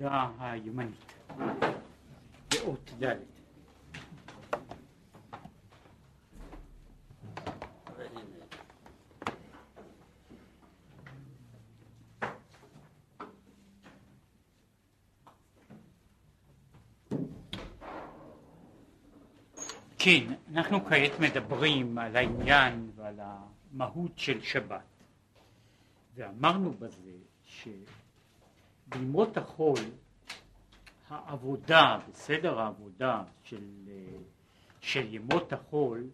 הימנית, באות ד' כן, אנחנו כעת מדברים על העניין ועל המהות של שבת ואמרנו בזה שבימות החול העבודה, בסדר העבודה של, של ימות החול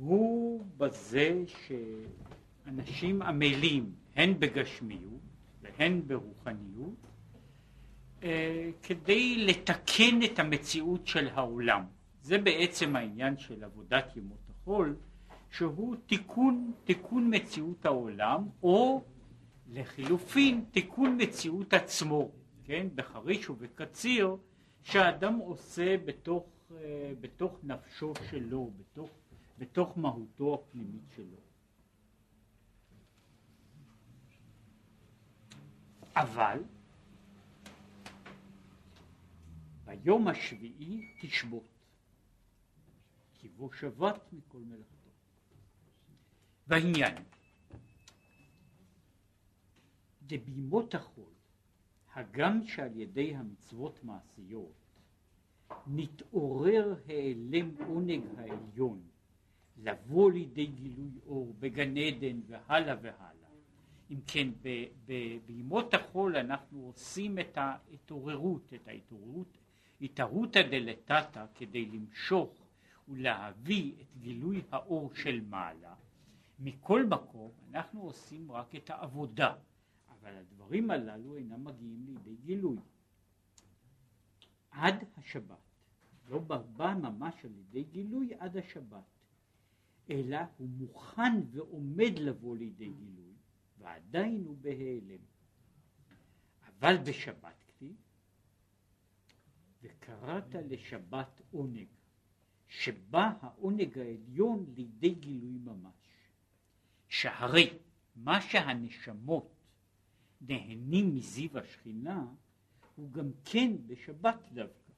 הוא בזה שאנשים עמלים הן בגשמיות והן ברוחניות אה, כדי לתקן את המציאות של העולם. זה בעצם העניין של עבודת ימות החול, שהוא תיקון, תיקון מציאות העולם, או לחילופין תיקון מציאות עצמו, כן, בחריש ובקציר, שהאדם עושה בתוך, אה, בתוך נפשו שלו, בתוך, בתוך מהותו הפנימית שלו. אבל ביום השביעי תשבות. כי בו שבת מכל מלאכתו. והעניין, דבימות החול, הגם שעל ידי המצוות מעשיות, נתעורר העלם עונג העליון לבוא לידי גילוי אור בגן עדן והלאה והלאה. אם כן, בימות החול אנחנו עושים את ההתעוררות, את ההתעוררות, התערותא דלתתא כדי למשוך ולהביא את גילוי האור של מעלה, מכל מקום אנחנו עושים רק את העבודה, אבל הדברים הללו אינם מגיעים לידי גילוי. עד השבת, לא בא ממש על ידי גילוי עד השבת, אלא הוא מוכן ועומד לבוא לידי גילוי, ועדיין הוא בהיעלם. אבל בשבת כתיב, וקראת לשבת עונג. שבא העונג העליון לידי גילוי ממש. שהרי מה שהנשמות נהנים מזיו השכינה הוא גם כן בשבת דווקא.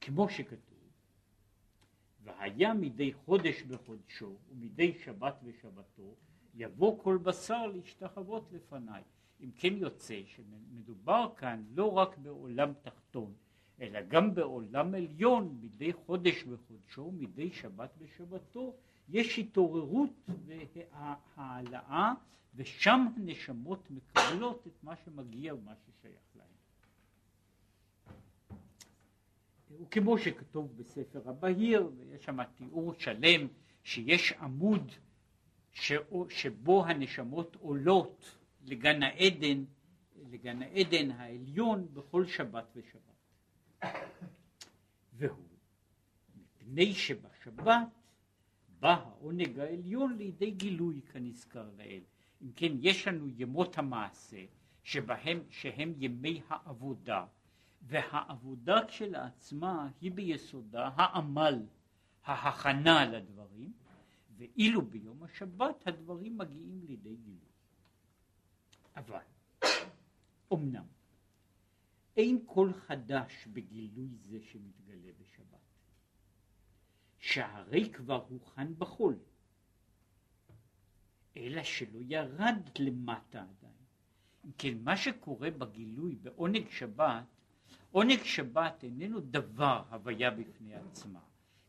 כמו שכתוב, והיה מדי חודש בחודשו ומדי שבת בשבתו יבוא כל בשר להשתחוות לפניי. אם כן יוצא שמדובר כאן לא רק בעולם תחתון אלא גם בעולם עליון מדי חודש בחודשו, מדי שבת בשבתו, יש התעוררות והעלאה ושם הנשמות מקבלות את מה שמגיע ומה ששייך להן. וכמו שכתוב בספר הבהיר, ויש שם תיאור שלם שיש עמוד שבו הנשמות עולות לגן העדן, לגן העדן העליון בכל שבת ושבת. והוא מפני שבשבת בא העונג העליון לידי גילוי כנזכר לעיל. אם כן יש לנו ימות המעשה שבהם שהם ימי העבודה והעבודה כשלעצמה היא ביסודה העמל, ההכנה לדברים ואילו ביום השבת הדברים מגיעים לידי גילוי. אבל אמנם אין כל חדש בגילוי זה שמתגלה בשבת. שהרי כבר הוכן בחול, אלא שלא ירד למטה עדיין. אם כן, מה שקורה בגילוי בעונג שבת, עונג שבת איננו דבר הוויה בפני עצמה,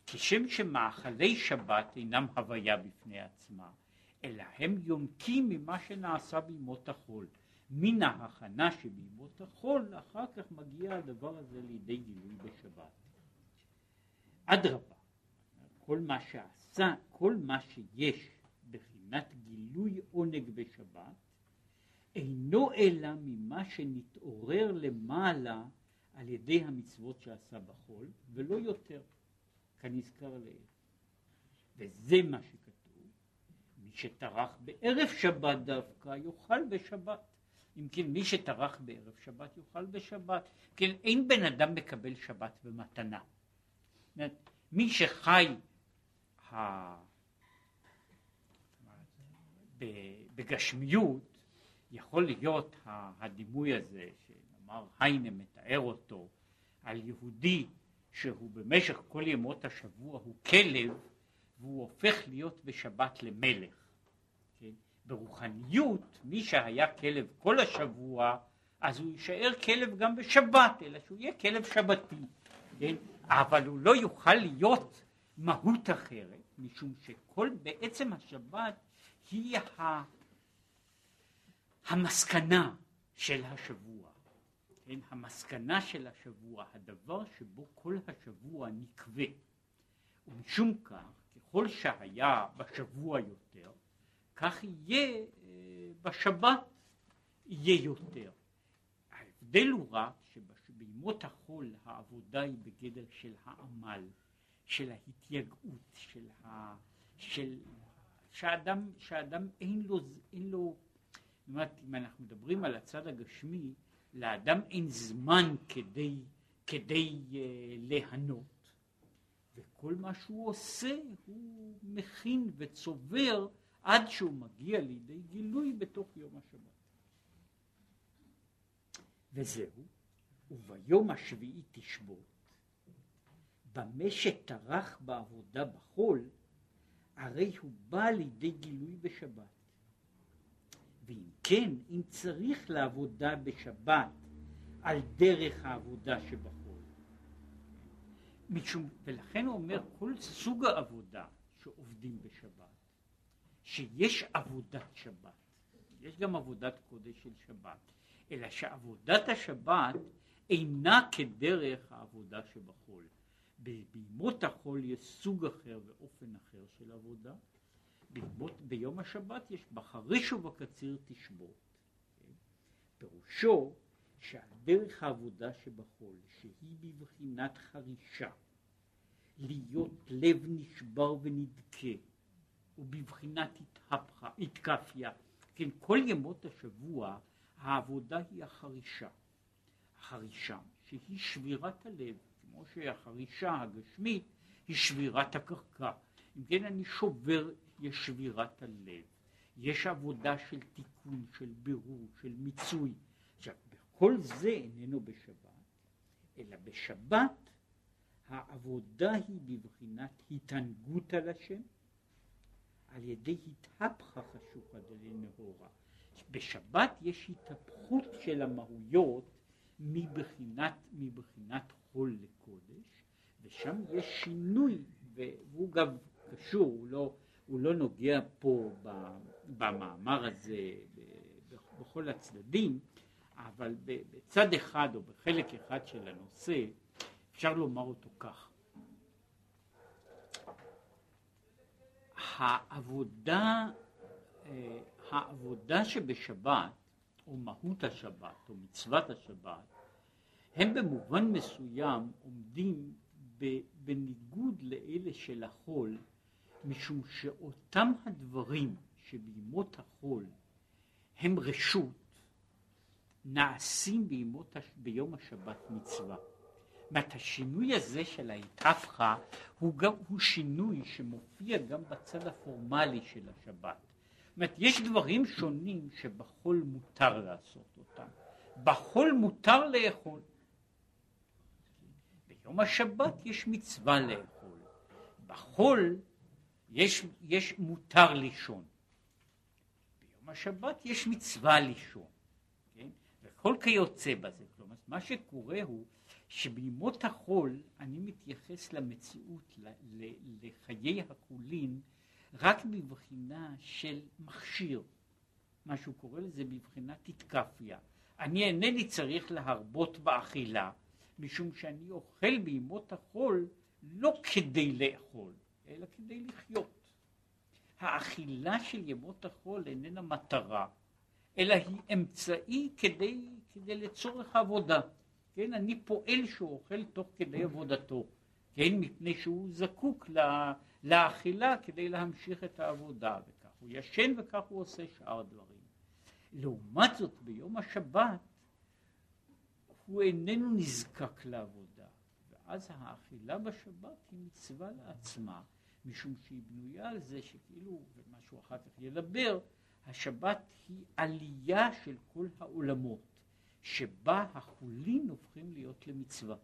כשם שמאכלי שבת אינם הוויה בפני עצמה, אלא הם יונקים ממה שנעשה בימות החול. מן ההכנה שבימות החול, אחר כך מגיע הדבר הזה לידי גילוי בשבת. אדרבה, כל מה שעשה, כל מה שיש בחינת גילוי עונג בשבת, אינו אלא ממה שנתעורר למעלה על ידי המצוות שעשה בחול, ולא יותר, כנזכר לעיל. וזה מה שכתוב, מי שטרח בערב שבת דווקא יאכל בשבת. אם כן, מי שטרח בערב שבת יאכל בשבת. כן, אין בן אדם מקבל שבת במתנה. מי שחי בגשמיות, יכול להיות הדימוי הזה, מאמר היינה מתאר אותו, על יהודי שהוא במשך כל ימות השבוע הוא כלב והוא הופך להיות בשבת למלך. כן? ברוחניות מי שהיה כלב כל השבוע אז הוא יישאר כלב גם בשבת אלא שהוא יהיה כלב שבתי. כן? אבל הוא לא יוכל להיות מהות אחרת משום שכל בעצם השבת היא ה... המסקנה של השבוע, כן? המסקנה של השבוע, הדבר שבו כל השבוע נקווה. ומשום כך, ככל שהיה בשבוע יותר, כך יהיה אה, בשבת יהיה יותר. ההבדל הוא רק שבימות החול העבודה היא בגדר של העמל, של ההתייגעות, של ה... של... שאדם, שאדם אין לו, אין לו זאת אומרת, אם אנחנו מדברים על הצד הגשמי, לאדם אין זמן כדי, כדי uh, ליהנות, וכל מה שהוא עושה הוא מכין וצובר עד שהוא מגיע לידי גילוי בתוך יום השבת. וזהו, וביום השביעי תשבות, במה שטרח בעבודה בחול, הרי הוא בא לידי גילוי בשבת. ואם כן, אם צריך לעבודה בשבת על דרך העבודה שבחול. משום, ולכן הוא אומר כל סוג העבודה שעובדים בשבת, שיש עבודת שבת, יש גם עבודת קודש של שבת, אלא שעבודת השבת אינה כדרך העבודה שבחול. בימות החול יש סוג אחר ואופן אחר של עבודה, בימות, ביום השבת יש בחריש ובקציר תשבות. כן? פירושו שעל דרך העבודה שבחול, שהיא בבחינת חרישה, להיות לב נשבר ונדכה, ובבחינת התהפכה, התקפיה, כן, כל ימות השבוע העבודה היא החרישה. החרישה שהיא שבירת הלב, כמו שהחרישה הגשמית היא שבירת הקרקע. אם כן אני שובר יש שבירת הלב, יש עבודה של תיקון, של בירור, של מיצוי. עכשיו, כל זה איננו בשבת, אלא בשבת העבודה היא בבחינת התענגות על השם, על ידי התהפכה חשוכה דלי נהורה. בשבת יש התהפכות של המהויות מבחינת, מבחינת חול לקודש, ושם יש שינוי, והוא גם קשור, הוא לא, הוא לא נוגע פה במאמר הזה בכל הצדדים, אבל בצד אחד או בחלק אחד של הנושא אפשר לומר אותו כך. העבודה, אה, העבודה שבשבת, או מהות השבת, או מצוות השבת, הם במובן מסוים עומדים בניגוד לאלה של החול משום שאותם הדברים שבימות החול הם רשות, נעשים בימות, ביום השבת מצווה. זאת השינוי הזה של ההתהפכה הוא, הוא שינוי שמופיע גם בצד הפורמלי של השבת. זאת אומרת, יש דברים שונים שבחול מותר לעשות אותם. בחול מותר לאכול. ביום השבת יש מצווה לאכול. בחול יש, יש מותר לישון. ביום השבת יש מצווה לישון, כן? וכל כיוצא בזה. כלומר, מה שקורה הוא שבימות החול אני מתייחס למציאות, לחיי החולין, רק בבחינה של מכשיר. מה שהוא קורא לזה בבחינת התקפיה. אני אינני צריך להרבות באכילה, משום שאני אוכל בימות החול לא כדי לאכול, אלא כדי לחיות. האכילה של ימות החול איננה מטרה, אלא היא אמצעי כדי, כדי לצורך עבודה. כן, אני פועל שהוא אוכל תוך כדי עבודתו, כן, מפני שהוא זקוק לה, לאכילה כדי להמשיך את העבודה, וכך הוא ישן וכך הוא עושה שאר דברים. לעומת זאת ביום השבת הוא איננו נזקק לעבודה, ואז האכילה בשבת היא מצווה לעצמה. משום שהיא בנויה על זה שכאילו, ומה שהוא אחר כך ידבר, השבת היא עלייה של כל העולמות, שבה החולין הופכים להיות למצווה.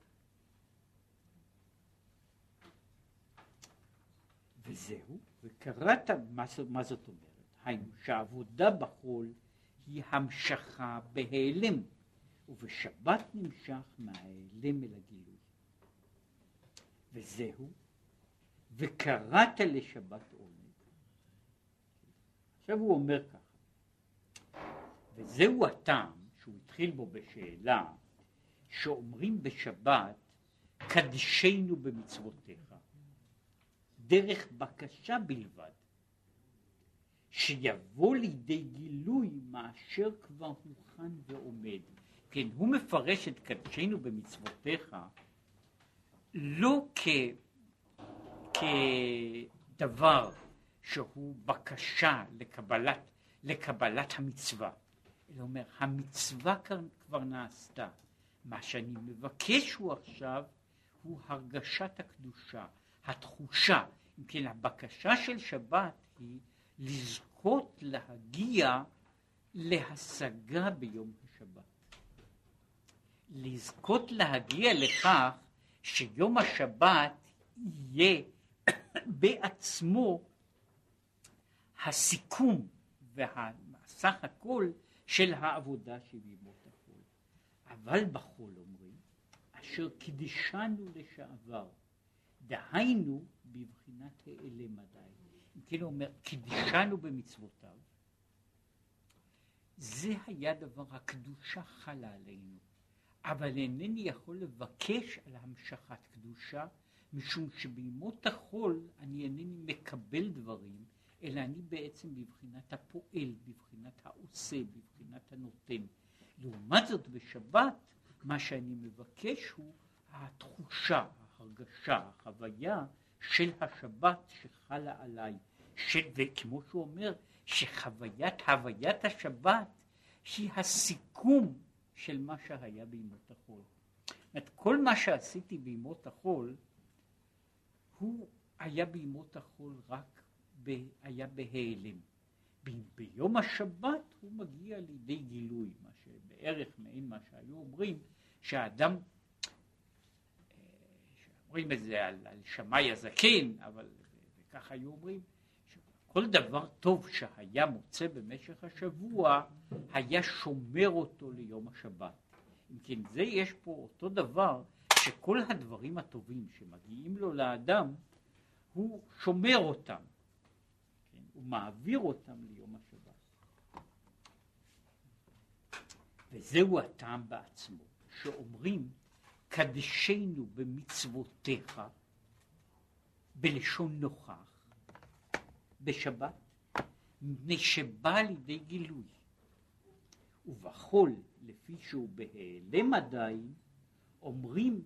וזהו, וקראת, מה, מה זאת אומרת? היינו שהעבודה בחול היא המשכה בהיעלם, ובשבת נמשך מההיעלם אל הגילוי. וזהו, וקראת לשבת עונג. עכשיו הוא אומר ככה, וזהו הטעם שהוא התחיל בו בשאלה, שאומרים בשבת, קדשנו במצוותיך, דרך בקשה בלבד, שיבוא לידי גילוי מאשר כבר הוכן ועומד. כן, הוא מפרש את קדשנו במצוותיך לא כ... כדבר שהוא בקשה לקבלת, לקבלת המצווה, אלא אומר, המצווה כבר נעשתה. מה שאני מבקש הוא עכשיו, הוא הרגשת הקדושה, התחושה. אם כן, הבקשה של שבת היא לזכות להגיע להשגה ביום השבת. לזכות להגיע לכך שיום השבת יהיה בעצמו הסיכום והסך הכל של העבודה של ימות החול. אבל בחול אומרים, אשר קידשנו לשעבר, דהיינו בבחינת העלם עדיין. אם כן הוא אומר, קידשנו במצוותיו, זה היה דבר, הקדושה חלה עלינו, אבל אינני יכול לבקש על המשכת קדושה, משום שבימות החול אני אינני מקבל דברים, אלא אני בעצם בבחינת הפועל, בבחינת העושה, בבחינת הנותן. לעומת זאת בשבת, מה שאני מבקש הוא התחושה, ההרגשה, החוויה של השבת שחלה עליי. ש... וכמו שהוא אומר, שחוויית, הוויית השבת היא הסיכום של מה שהיה בימות החול. זאת כל מה שעשיתי בימות החול, הוא היה בימות החול רק ב, היה בהיעלם. ביום השבת הוא מגיע לידי גילוי, מה שבערך מעין מה שהיו אומרים, שהאדם, אה, אומרים את זה על, על שמאי הזקן, אבל וככה היו אומרים, כל דבר טוב שהיה מוצא במשך השבוע, היה שומר אותו ליום השבת. אם כן, זה יש פה אותו דבר, שכל הדברים הטובים שמגיעים לו לאדם, הוא שומר אותם. הוא מעביר אותם ליום השבת. וזהו הטעם בעצמו, שאומרים קדשנו במצוותיך בלשון נוכח בשבת, מפני שבא לידי גילוי. ובחול, לפי שהוא בהיעלם עדיין, אומרים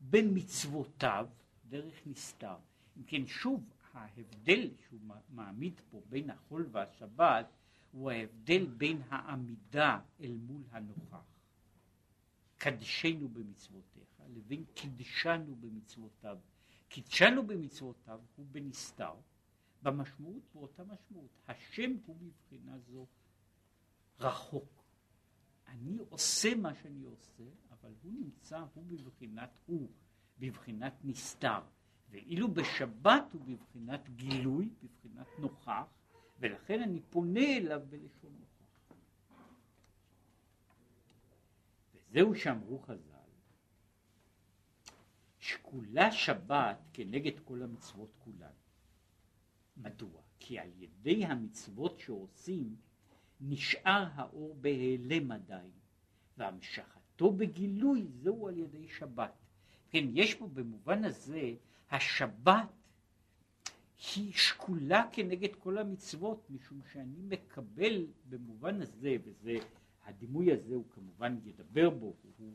במצוותיו דרך נסתר. אם כן, שוב, ההבדל שהוא מעמיד פה בין החול והשבת הוא ההבדל בין העמידה אל מול הנוכח, קדשנו במצוותיך, לבין קידשנו במצוותיו. קידשנו במצוותיו הוא בנסתר, במשמעות באותה משמעות. השם הוא מבחינה זו רחוק. אני עושה מה שאני עושה, אבל הוא נמצא, הוא בבחינת הוא, בבחינת נסתר. ואילו בשבת הוא בבחינת גילוי, בבחינת נוכח, ולכן אני פונה אליו בלשון נוכח. וזהו שאמרו חז"ל, שקולה שבת כנגד כל המצוות כולן. מדוע? כי על ידי המצוות שעושים נשאר האור בהיעלם עדיין, והמשכתו בגילוי זהו על ידי שבת. כן, יש פה במובן הזה השבת היא שקולה כנגד כל המצוות, משום שאני מקבל במובן הזה, וזה, הדימוי הזה הוא כמובן ידבר בו, הוא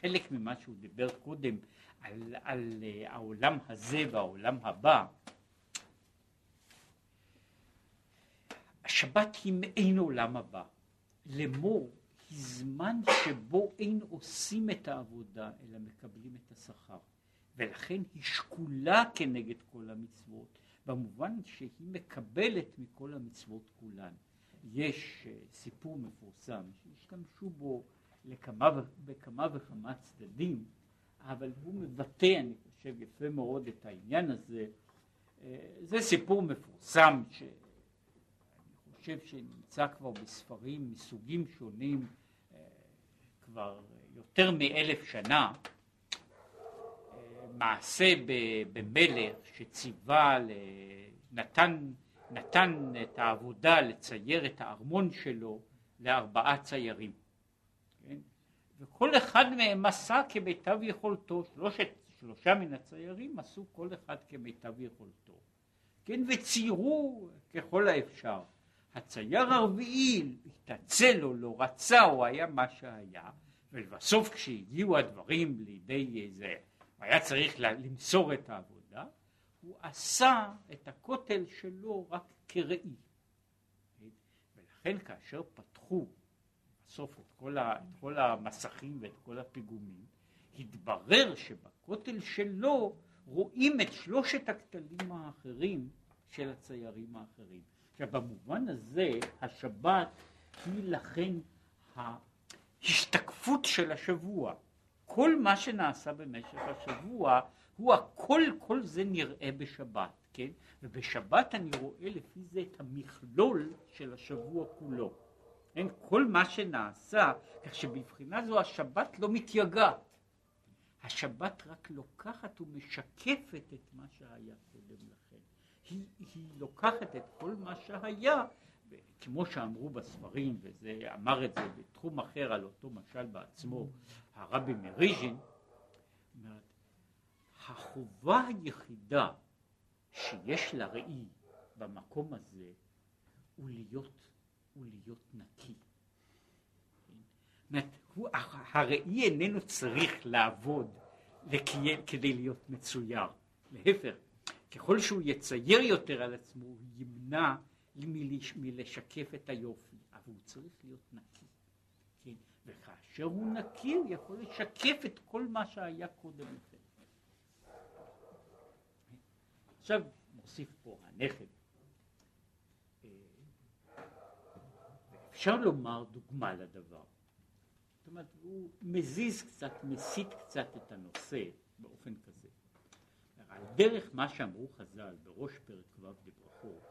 חלק ממה שהוא דיבר קודם על, על uh, העולם הזה והעולם הבא. השבת היא מעין עולם הבא, לאמור היא זמן שבו אין עושים את העבודה אלא מקבלים את השכר. ולכן היא שקולה כנגד כל המצוות, במובן שהיא מקבלת מכל המצוות כולן. יש uh, סיפור מפורסם שהשתמשו בו לכמה, בכמה וכמה צדדים, אבל הוא מבטא, אני חושב, יפה מאוד את העניין הזה. אה, זה סיפור מפורסם שאני חושב שנמצא כבר בספרים מסוגים שונים אה, כבר יותר מאלף שנה. אה, מעשה במלך שציווה, נתן, נתן את העבודה לצייר את הארמון שלו לארבעה ציירים. כן? וכל אחד מהם עשה כמיטב יכולתו, שלושת, שלושה מן הציירים עשו כל אחד כמיטב יכולתו, כן, וציירו ככל האפשר. הצייר הרביעי התעצל או לא רצה או היה מה שהיה, ולבסוף כשהגיעו הדברים לידי זה, היה צריך למסור את העבודה, הוא עשה את הכותל שלו רק כראי. ולכן כאשר פתחו בסוף את כל, ה, את כל המסכים ואת כל הפיגומים, התברר שבכותל שלו רואים את שלושת הכתלים האחרים של הציירים האחרים. עכשיו במובן הזה השבת היא לכן ההשתקפות של השבוע. כל מה שנעשה במשך השבוע הוא הכל, כל זה נראה בשבת, כן? ובשבת אני רואה לפי זה את המכלול של השבוע כולו. אין כל מה שנעשה, כך שבבחינה זו השבת לא מתייגעת. השבת רק לוקחת ומשקפת את מה שהיה קודם לכן. היא, היא לוקחת את כל מה שהיה, כמו שאמרו בספרים, וזה אמר את זה בתחום אחר על אותו משל בעצמו, הרבי מריז'ין, אומרת, החובה היחידה שיש לראי במקום הזה הוא להיות הוא להיות נקי. הוא, הראי איננו צריך לעבוד לקיים, כדי להיות מצויר. להפך, ככל שהוא יצייר יותר על עצמו, הוא ימנע מלש, מלשקף את היופי, אבל הוא צריך להיות נקי. כן? וכאשר הוא נקי, הוא יכול לשקף את כל מה שהיה קודם לכן. עכשיו, מוסיף פה הנכד. אפשר לומר דוגמה לדבר. זאת אומרת, הוא מזיז קצת, מסיט קצת את הנושא באופן כזה. על דרך מה שאמרו חז"ל בראש פרק ו' בברכות,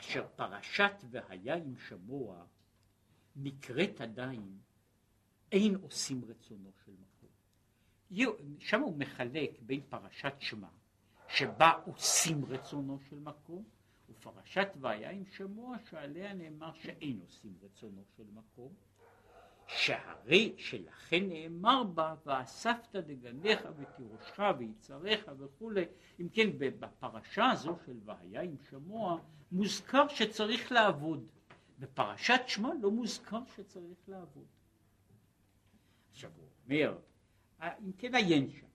אשר פרשת והיה עם שמוע נקראת עדיין אין עושים רצונו של מקום. שם הוא מחלק בין פרשת שמע, שבה עושים רצונו של מקום, ופרשת והיה עם שמוע שעליה נאמר שאין עושים רצונו של מקום, שהרי שלכן נאמר בה ואספת דגניך ותירושך ויצריך וכולי. אם כן בפרשה הזו של והיה עם שמוע מוזכר שצריך לעבוד. בפרשת שמע לא מוזכר שצריך לעבוד. עכשיו הוא אומר, אם כן עיין שם.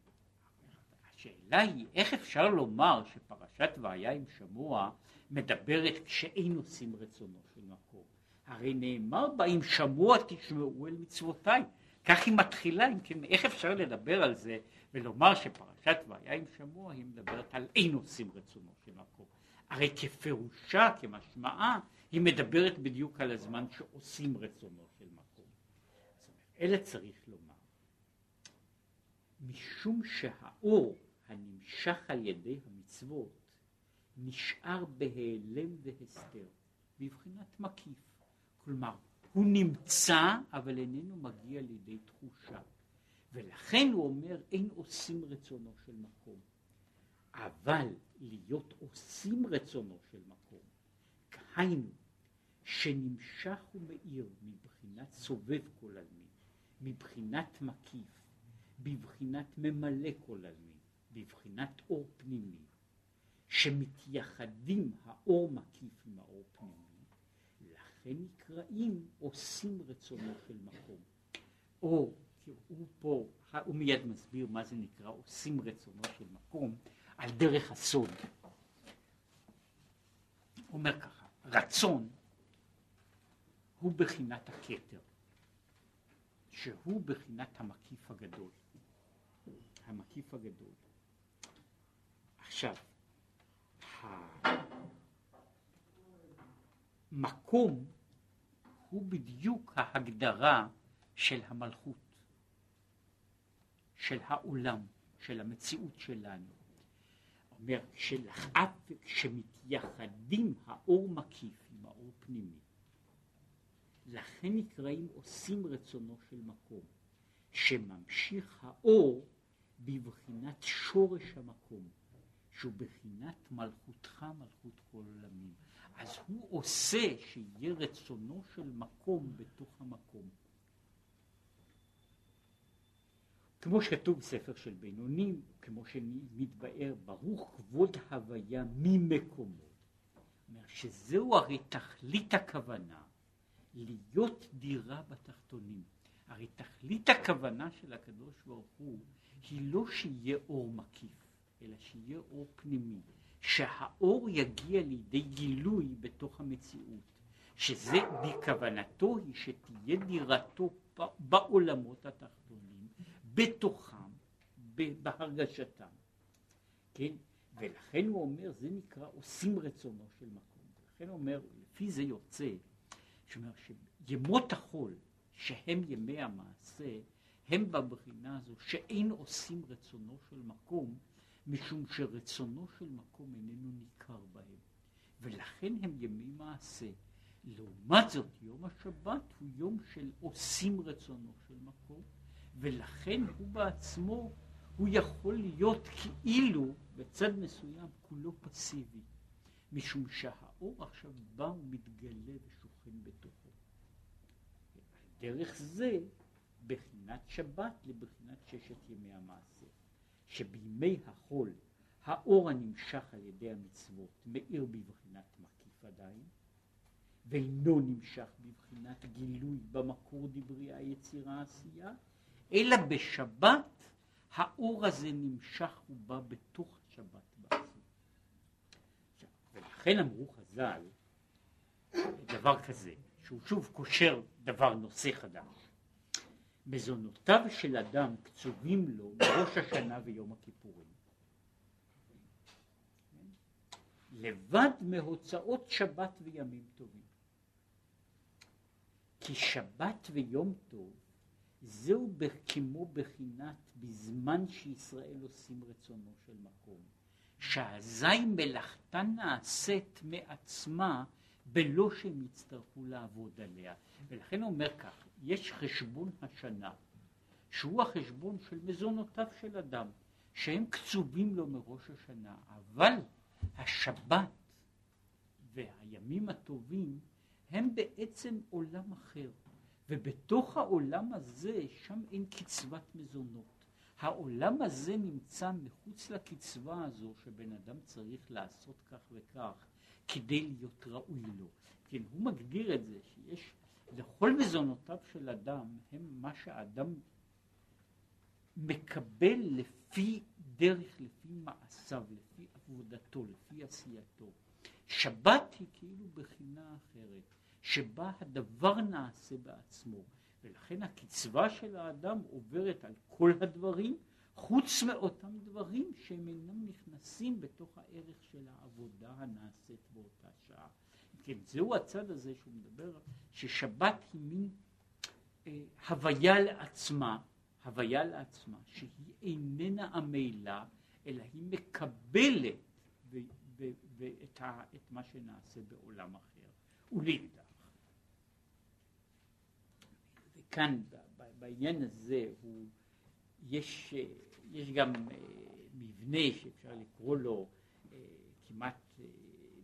השאלה היא איך אפשר לומר שפרשת והיה עם שמוע מדברת כשאין עושים רצונו של מקום. הרי נאמר בה אם שמוע תשמעו אל מצוותיי. כך היא מתחילה, אם כן, איך אפשר לדבר על זה ולומר שפרשת והיה עם שמוע היא מדברת על אין עושים רצונו של מקום. הרי כפירושה, כמשמעה, היא מדברת בדיוק על הזמן שעושים רצונו של מקום. אלה צריך לומר. משום שהאור הנמשך על ידי המצוות נשאר בהיעלם והסתר, בבחינת מקיף. כלומר, הוא נמצא, אבל איננו מגיע לידי תחושה. ולכן הוא אומר, אין עושים רצונו של מקום. אבל להיות עושים רצונו של מקום, כהיינו, שנמשך ומאיר מבחינת סובב כל עלמין, מבחינת מקיף, בבחינת ממלא כל עלמין, בבחינת אור פנימי, שמתייחדים האור מקיף עם האור פנימי, לכן נקראים עושים רצונו של מקום. או, הוא פה, הוא מיד מסביר מה זה נקרא עושים רצונו של מקום, על דרך הסוד. אומר ככה, רצון הוא בחינת הכתר, שהוא בחינת המקיף הגדול. המקיף הגדול. עכשיו, המקום הוא בדיוק ההגדרה של המלכות, של העולם, של המציאות שלנו. אומר שלאף כשמתייחדים האור מקיף עם האור פנימי, לכן נקראים עושים רצונו של מקום, שממשיך האור בבחינת שורש המקום, שהוא בחינת מלכותך מלכות כל עולמים. אז הוא עושה שיהיה רצונו של מקום בתוך המקום. כמו שכתוב בספר של בינונים, כמו שמתבאר, ברוך כבוד הוויה ממקומו. שזהו הרי תכלית הכוונה, להיות דירה בתחתונים. הרי תכלית הכוונה של הקדוש ברוך הוא, היא לא שיהיה אור מקיף, אלא שיהיה אור פנימי. שהאור יגיע לידי גילוי בתוך המציאות, שזה בכוונתו היא שתהיה דירתו בעולמות התחתונים, בתוכם, בהרגשתם, כן? ולכן הוא אומר, זה נקרא עושים רצונו של מקום. לכן הוא אומר, לפי זה יוצא, שאומר שימות החול, שהם ימי המעשה, הם בבחינה הזו שאין עושים רצונו של מקום, משום שרצונו של מקום איננו ניכר בהם, ולכן הם ימי מעשה. לעומת זאת, יום השבת הוא יום של עושים רצונו של מקום, ולכן הוא בעצמו, הוא יכול להיות כאילו בצד מסוים כולו פסיבי, משום שהאור עכשיו בא ומתגלה ושוכן בתוכו. דרך זה, בחינת שבת לבחינת ששת ימי המעשה. שבימי החול האור הנמשך על ידי המצוות מאיר בבחינת מקיף עדיין, ואינו נמשך בבחינת גילוי במקור דברי היצירה העשייה, אלא בשבת האור הזה נמשך ובא בתוך השבת בעצמו. ולכן אמרו חז"ל דבר כזה, שהוא שוב קושר דבר נושא חדש. מזונותיו של אדם קצובים לו בראש השנה ויום הכיפורים. לבד מהוצאות שבת וימים טובים. כי שבת ויום טוב זהו כמו בחינת בזמן שישראל עושים רצונו של מקום, שאזי מלאכתה נעשית מעצמה בלא שהם יצטרכו לעבוד עליה. ולכן הוא אומר כך, יש חשבון השנה, שהוא החשבון של מזונותיו של אדם, שהם קצובים לו מראש השנה, אבל השבת והימים הטובים הם בעצם עולם אחר, ובתוך העולם הזה, שם אין קצבת מזונות. העולם הזה נמצא מחוץ לקצבה הזו שבן אדם צריך לעשות כך וכך כדי להיות ראוי לו. כן, הוא מגדיר את זה שיש לכל מזונותיו של אדם הם מה שהאדם מקבל לפי דרך, לפי מעשיו, לפי עבודתו, לפי עשייתו. שבת היא כאילו בחינה אחרת, שבה הדבר נעשה בעצמו, ולכן הקצבה של האדם עוברת על כל הדברים, חוץ מאותם דברים שהם אינם נכנסים בתוך הערך של העבודה הנעשית באותה שעה. כן, זהו הצד הזה שהוא מדבר, ששבת היא מין אה, הוויה לעצמה, הוויה לעצמה, שהיא איננה עמלה, אלא היא מקבלת ו, ו, ואת ה, את מה שנעשה בעולם אחר. ולאידך. וכאן בעניין הזה הוא, יש, אה, יש גם אה, מבנה שאפשר לקרוא לו אה, כמעט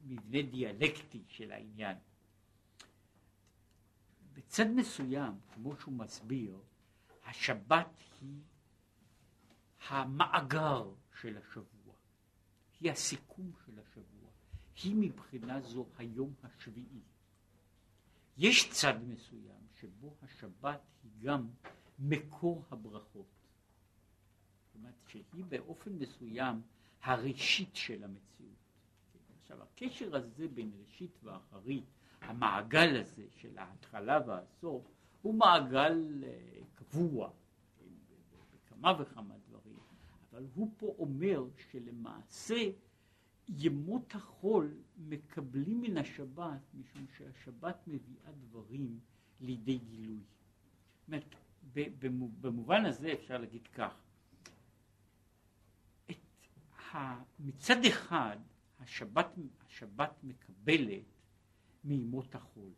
מבנה דיאלקטי של העניין. בצד מסוים, כמו שהוא מסביר, השבת היא המאגר של השבוע, היא הסיכום של השבוע, היא מבחינה זו היום השביעי. יש צד מסוים שבו השבת היא גם מקור הברכות. זאת אומרת שהיא באופן מסוים הראשית של המציאות. עכשיו הקשר הזה בין ראשית ואחרית, המעגל הזה של ההתחלה והסוף, הוא מעגל uh, קבוע כן, בכמה וכמה דברים, אבל הוא פה אומר שלמעשה ימות החול מקבלים מן השבת משום שהשבת מביאה דברים לידי גילוי. זאת אומרת, במובן הזה אפשר להגיד כך, מצד אחד השבת, השבת מקבלת מימות החול,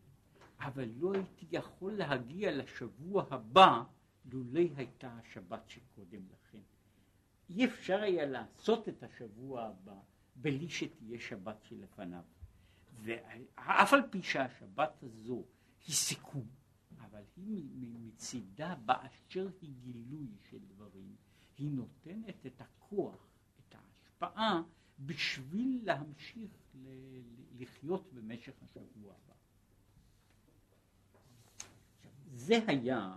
אבל לא הייתי יכול להגיע לשבוע הבא לולא הייתה השבת שקודם לכן. אי אפשר היה לעשות את השבוע הבא בלי שתהיה שבת שלפניו. ואף על פי שהשבת הזו היא סיכום, אבל היא מצידה באשר היא גילוי של דברים, היא נותנת את הכוח, את ההשפעה, בשביל להמשיך לחיות במשך השבוע הבא. זה היה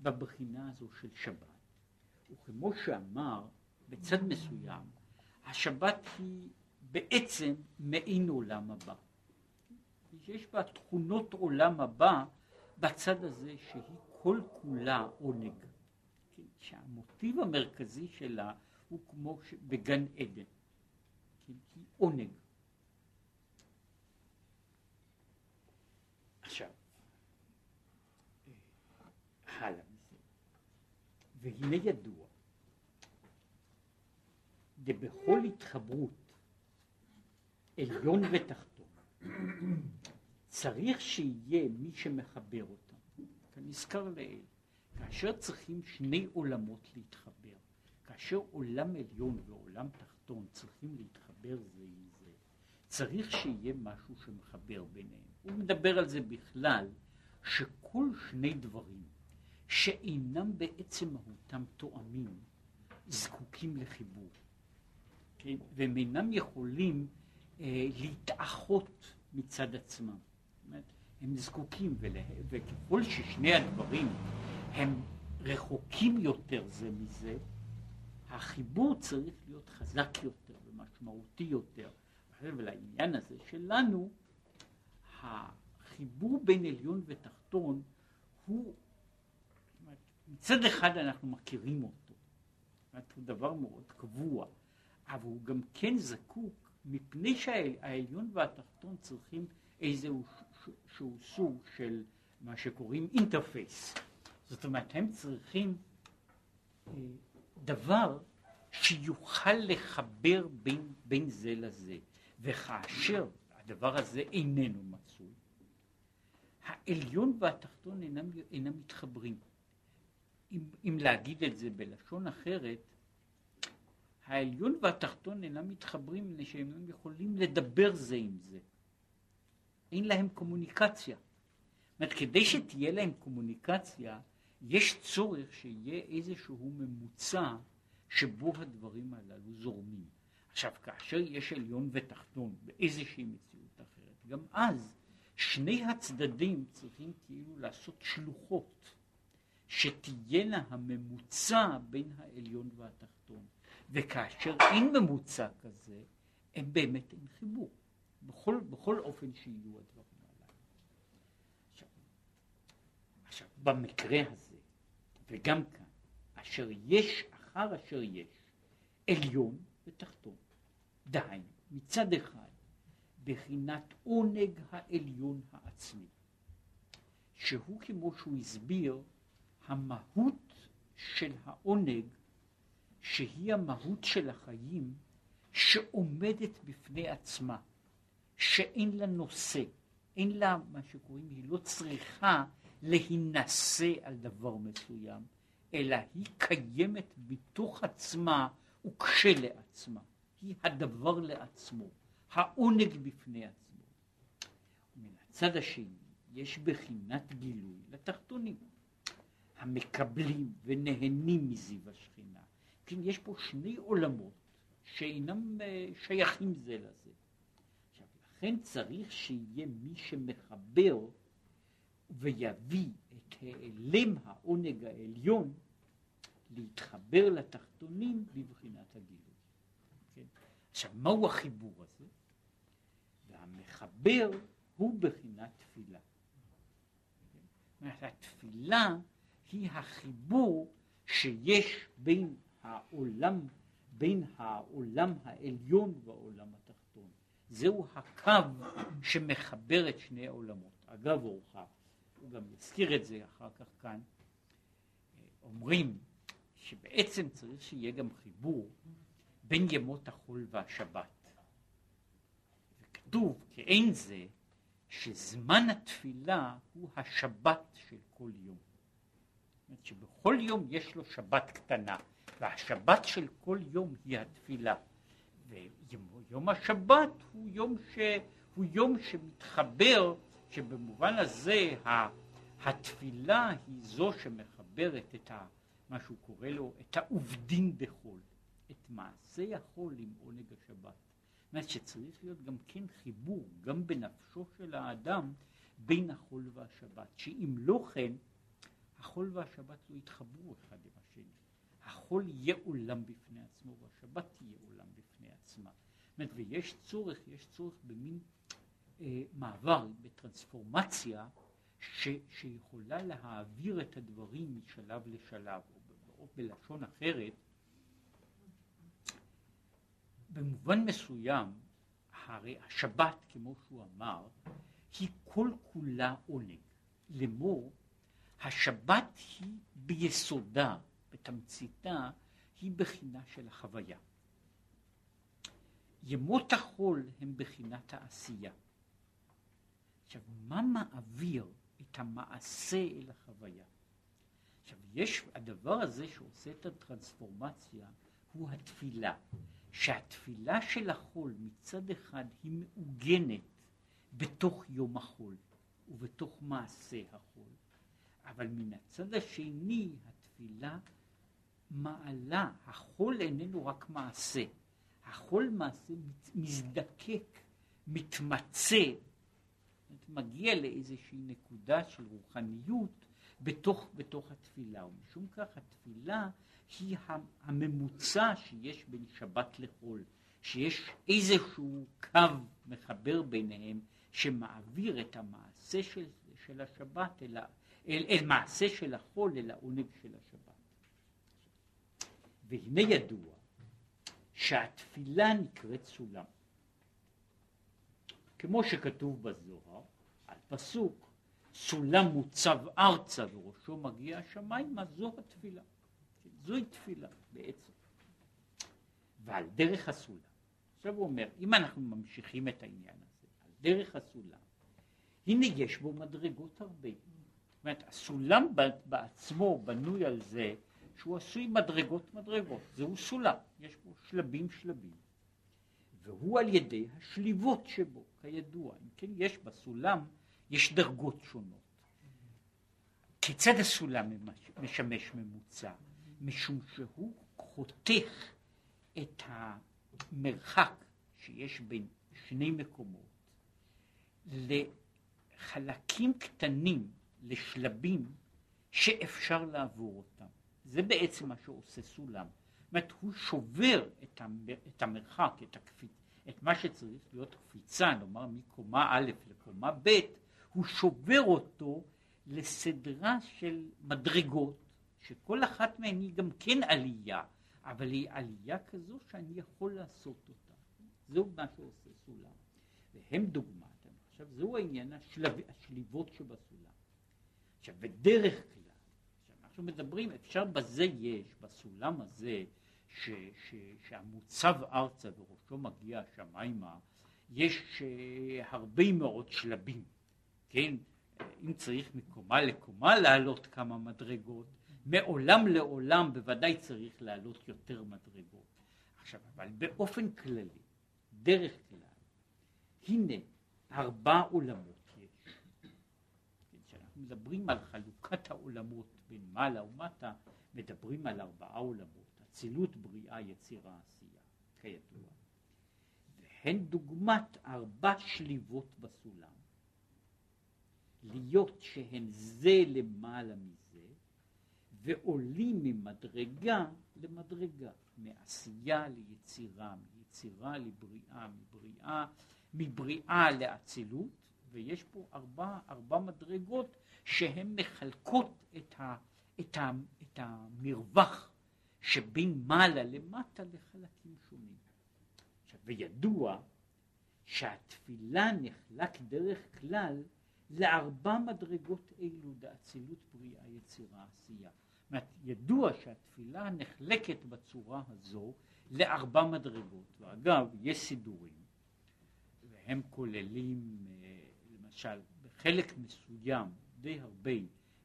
בבחינה הזו של שבת. וכמו שאמר, בצד מסוים, השבת היא בעצם מעין עולם הבא. יש בה תכונות עולם הבא בצד הזה שהיא כל כולה עונג. כן, שהמוטיב המרכזי שלה הוא כמו בגן עדן. כן, היא עונג. עכשיו, הלאה מזה. והנה ידוע, דבכל התחברות עליון ותחתון, צריך שיהיה מי שמחבר אותם. כנזכר לעיל, כאשר צריכים שני עולמות להתחבר, כאשר עולם עליון ועולם תחתון צריכים להתחבר זה עם זה, צריך שיהיה משהו שמחבר ביניהם. הוא מדבר על זה בכלל, שכל שני דברים שאינם בעצם מהותם תואמים, זקוקים לחיבור. כן? והם אינם יכולים אה, להתאחות מצד עצמם. הם זקוקים, ולה, וככל ששני הדברים הם רחוקים יותר זה מזה, החיבור צריך להיות חזק יותר ומשמעותי יותר. ולעניין הזה שלנו, החיבור בין עליון ותחתון הוא, מצד אחד אנחנו מכירים אותו, הוא דבר מאוד קבוע, אבל הוא גם כן זקוק מפני שהעליון והתחתון צריכים איזשהו שהוא סוג של מה שקוראים אינטרפייס. זאת אומרת, הם צריכים אה, דבר שיוכל לחבר בין, בין זה לזה. וכאשר הדבר הזה איננו מצוי, העליון והתחתון אינם, אינם מתחברים. אם, אם להגיד את זה בלשון אחרת, העליון והתחתון אינם מתחברים מפני שהם לא יכולים לדבר זה עם זה. אין להם קומוניקציה. זאת אומרת, כדי שתהיה להם קומוניקציה, יש צורך שיהיה איזשהו ממוצע שבו הדברים הללו זורמים. עכשיו, כאשר יש עליון ותחתון באיזושהי מציאות אחרת, גם אז שני הצדדים צריכים כאילו לעשות שלוחות, שתהיינה הממוצע בין העליון והתחתון. וכאשר אין ממוצע כזה, הם באמת אין חיבור. בכל, בכל אופן שיהיו הדברים הללו. עכשיו, עכשיו, במקרה הזה, וגם כאן, אשר יש אחר אשר יש, עליון ותחתון. דהיינו, מצד אחד, בחינת עונג העליון העצמי, שהוא כמו שהוא הסביר, המהות של העונג שהיא המהות של החיים שעומדת בפני עצמה, שאין לה נושא, אין לה מה שקוראים, היא לא צריכה להינשא על דבר מסוים, אלא היא קיימת בתוך עצמה וכשלעצמה. היא הדבר לעצמו, העונג בפני עצמו. מן הצד השני, יש בחינת גילוי לתחתונים, המקבלים ונהנים מזיו השכינה. כן, יש פה שני עולמות שאינם אה, שייכים זה לזה. עכשיו, לכן צריך שיהיה מי שמחבר ויביא את העלם העונג העליון להתחבר לתחתונים בבחינת הגילוי. כן? עכשיו, מהו החיבור הזה? והמחבר הוא בחינת תפילה. כן? התפילה היא החיבור שיש בין העולם, בין העולם העליון והעולם התחתון. זהו הקו שמחבר את שני העולמות. אגב אורחה, הוא גם יזכיר את זה אחר כך כאן, אומרים שבעצם צריך שיהיה גם חיבור בין ימות החול והשבת. וכתוב כאין זה שזמן התפילה הוא השבת של כל יום. זאת אומרת שבכל יום יש לו שבת קטנה, והשבת של כל יום היא התפילה. ויום השבת הוא יום, ש... הוא יום שמתחבר, שבמובן הזה התפילה היא זו שמחברת את ה... מה שהוא קורא לו, את העובדין בחול, את מעשה החול עם עונג השבת. זאת אומרת שצריך להיות גם כן חיבור, גם בנפשו של האדם, בין החול והשבת, שאם לא כן, החול והשבת לא יתחברו אחד עם השני. החול יהיה עולם בפני עצמו והשבת תהיה עולם בפני עצמה. זאת אומרת, ויש צורך, יש צורך במין מעבר, בטרנספורמציה, ש, שיכולה להעביר את הדברים משלב לשלב, או בלשון אחרת, במובן מסוים, הרי השבת, כמו שהוא אמר, היא כל כולה עונג. לאמור, השבת היא ביסודה, בתמציתה, היא בחינה של החוויה. ימות החול הם בחינת העשייה. עכשיו, מה מעביר את המעשה אל החוויה? עכשיו, יש, הדבר הזה שעושה את הטרנספורמציה הוא התפילה. שהתפילה של החול מצד אחד היא מעוגנת בתוך יום החול ובתוך מעשה החול, אבל מן הצד השני התפילה מעלה, החול איננו רק מעשה, החול מעשה מזדקק, מתמצא, מגיע לאיזושהי נקודה של רוחניות בתוך, בתוך התפילה, ומשום כך התפילה היא הממוצע שיש בין שבת לחול, שיש איזשהו קו מחבר ביניהם שמעביר את המעשה של, של השבת אל, אל, אל מעשה של החול אל העונג של השבת. והנה ידוע שהתפילה נקראת סולם. כמו שכתוב בזוהר, על פסוק, סולם מוצב ארצה וראשו מגיע השמיימה, זו התפילה. זוהי תפילה בעצם. ועל דרך הסולם. עכשיו הוא אומר, אם אנחנו ממשיכים את העניין הזה, על דרך הסולם, הנה יש בו מדרגות הרבה. זאת אומרת, הסולם בעצמו בנוי על זה שהוא עשוי מדרגות מדרגות. זהו סולם, יש בו שלבים שלבים. והוא על ידי השליבות שבו, כידוע. אם כן, יש בסולם, יש דרגות שונות. כיצד הסולם משמש ממוצע? משום שהוא חותך את המרחק שיש בין שני מקומות לחלקים קטנים, לשלבים שאפשר לעבור אותם. זה בעצם מה שעושה סולם. זאת אומרת, הוא שובר את המרחק, את, הקפיץ, את מה שצריך להיות קפיצה, נאמר מקומה א' לקומה ב', הוא שובר אותו לסדרה של מדרגות שכל אחת מהן היא גם כן עלייה, אבל היא עלייה כזו שאני יכול לעשות אותה. זהו מה שעושה סולם. והם דוגמת, עכשיו זהו העניין השלב, השליבות שבסולם. עכשיו בדרך כלל, כשאנחנו מדברים, אפשר בזה יש, בסולם הזה, ש, ש, שהמוצב ארצה וראשו מגיע השמיימה, יש uh, הרבה מאוד שלבים, כן? אם צריך מקומה לקומה לעלות כמה מדרגות, מעולם לעולם בוודאי צריך לעלות יותר מדרגות. עכשיו, אבל באופן כללי, דרך כלל, הנה ארבע עולמות יש. כשאנחנו מדברים על חלוקת העולמות בין מעלה ומטה, מדברים על ארבעה עולמות, אצילות, בריאה, יצירה, עשייה, כידוע. והן דוגמת ארבע שליבות בסולם, להיות שהן זה למעלה מזה. ועולים ממדרגה למדרגה, מעשייה ליצירה, מיצירה לבריאה, מבריאה, מבריאה לאצילות, ויש פה ארבע, ארבע מדרגות שהן מחלקות את, ה, את, ה, את המרווח שבין מעלה למטה לחלקים שונים. עכשיו, וידוע שהתפילה נחלק דרך כלל לארבע מדרגות אלו, דאצילות, בריאה, יצירה, עשייה. ידוע שהתפילה נחלקת בצורה הזו לארבע מדרגות, ואגב יש סידורים והם כוללים אה, למשל בחלק מסוים די הרבה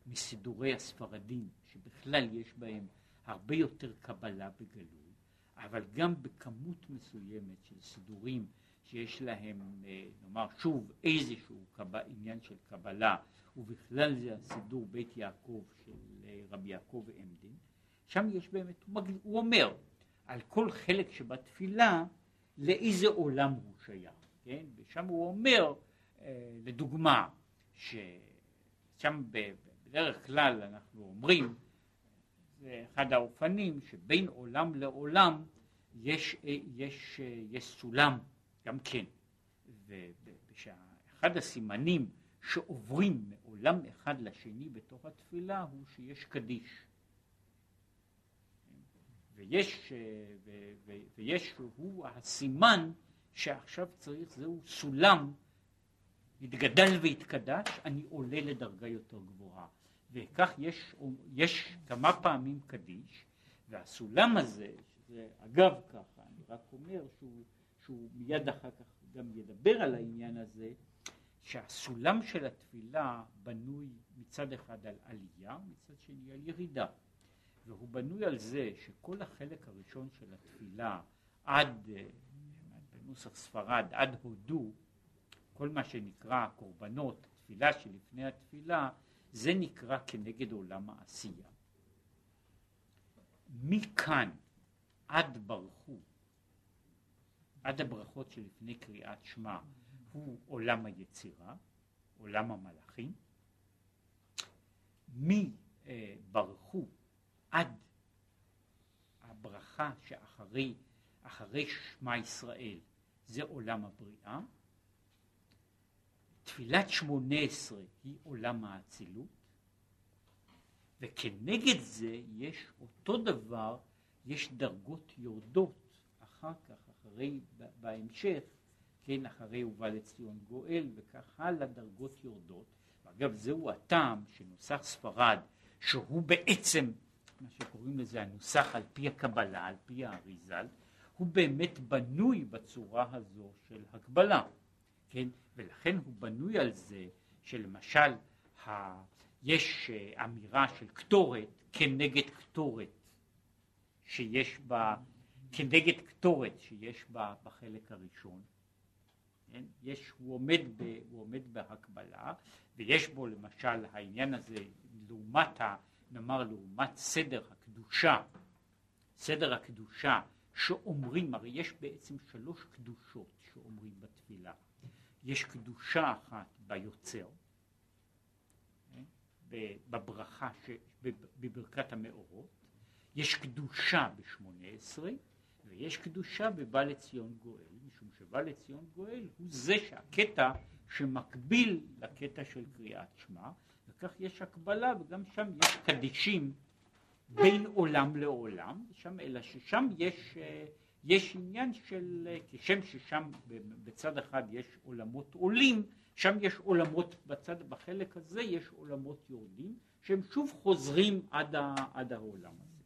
מסידורי הספרדים שבכלל יש בהם הרבה יותר קבלה בגלוי אבל גם בכמות מסוימת של סידורים שיש להם אה, נאמר שוב איזשהו קב... עניין של קבלה ובכלל זה הסידור בית יעקב של אה, רבי יעקב עמדין שם יש באמת הוא אומר על כל חלק שבתפילה לאיזה עולם הוא שייך כן? ושם הוא אומר אה, לדוגמה ששם בדרך כלל אנחנו אומרים אחד האופנים שבין עולם לעולם יש, יש, יש סולם גם כן. ושאחד הסימנים שעוברים מעולם אחד לשני בתוך התפילה הוא שיש קדיש. ויש, ו, ו, ויש הוא הסימן שעכשיו צריך זהו סולם התגדל והתקדש אני עולה לדרגה יותר גבוהה וכך יש, יש כמה פעמים קדיש והסולם הזה שזה אגב ככה אני רק אומר שהוא, שהוא מיד אחר כך גם ידבר על העניין הזה שהסולם של התפילה בנוי מצד אחד על עלייה מצד שני על ירידה. והוא בנוי על זה שכל החלק הראשון של התפילה עד בנוסח ספרד עד הודו כל מה שנקרא קורבנות תפילה שלפני התפילה זה נקרא כנגד עולם העשייה מכאן עד ברכו עד הברכות שלפני קריאת שמע הוא עולם היצירה, עולם המלאכים. מברכו עד הברכה שאחרי אחרי שמע ישראל זה עולם הבריאה. תפילת שמונה עשרה היא עולם האצילות, וכנגד זה יש אותו דבר, יש דרגות יורדות אחר כך, אחרי, בהמשך, כן, אחרי ובא לציון גואל וכך הלאה דרגות יורדות. ואגב זהו הטעם שנוסח ספרד שהוא בעצם מה שקוראים לזה הנוסח על פי הקבלה, על פי האריזל, הוא באמת בנוי בצורה הזו של הקבלה, כן, ולכן הוא בנוי על זה שלמשל ה... יש אה, אמירה של קטורת כנגד קטורת שיש בה, כנגד קטורת שיש בה בחלק הראשון, כן? יש, הוא, עומד ב, הוא עומד בהקבלה ויש בו למשל העניין הזה לעומת, ה, נאמר לעומת סדר הקדושה, סדר הקדושה שאומרים, הרי יש בעצם שלוש קדושות שאומרים בתפילה, יש קדושה אחת ביוצר, כן? בברכה, ש, בברכת המאורות, יש קדושה בשמונה עשרה ויש קדושה בבא לציון גואל, משום שבא לציון גואל הוא זה שהקטע שמקביל לקטע של קריאת שמע, וכך יש הקבלה וגם שם יש קדישים בין עולם לעולם, שם, אלא ששם יש, אה, יש עניין של, אה, כשם ששם בצד אחד יש עולמות עולים, שם יש עולמות, בצד, בחלק הזה יש עולמות יורדים, שהם שוב חוזרים עד, ה, עד העולם הזה.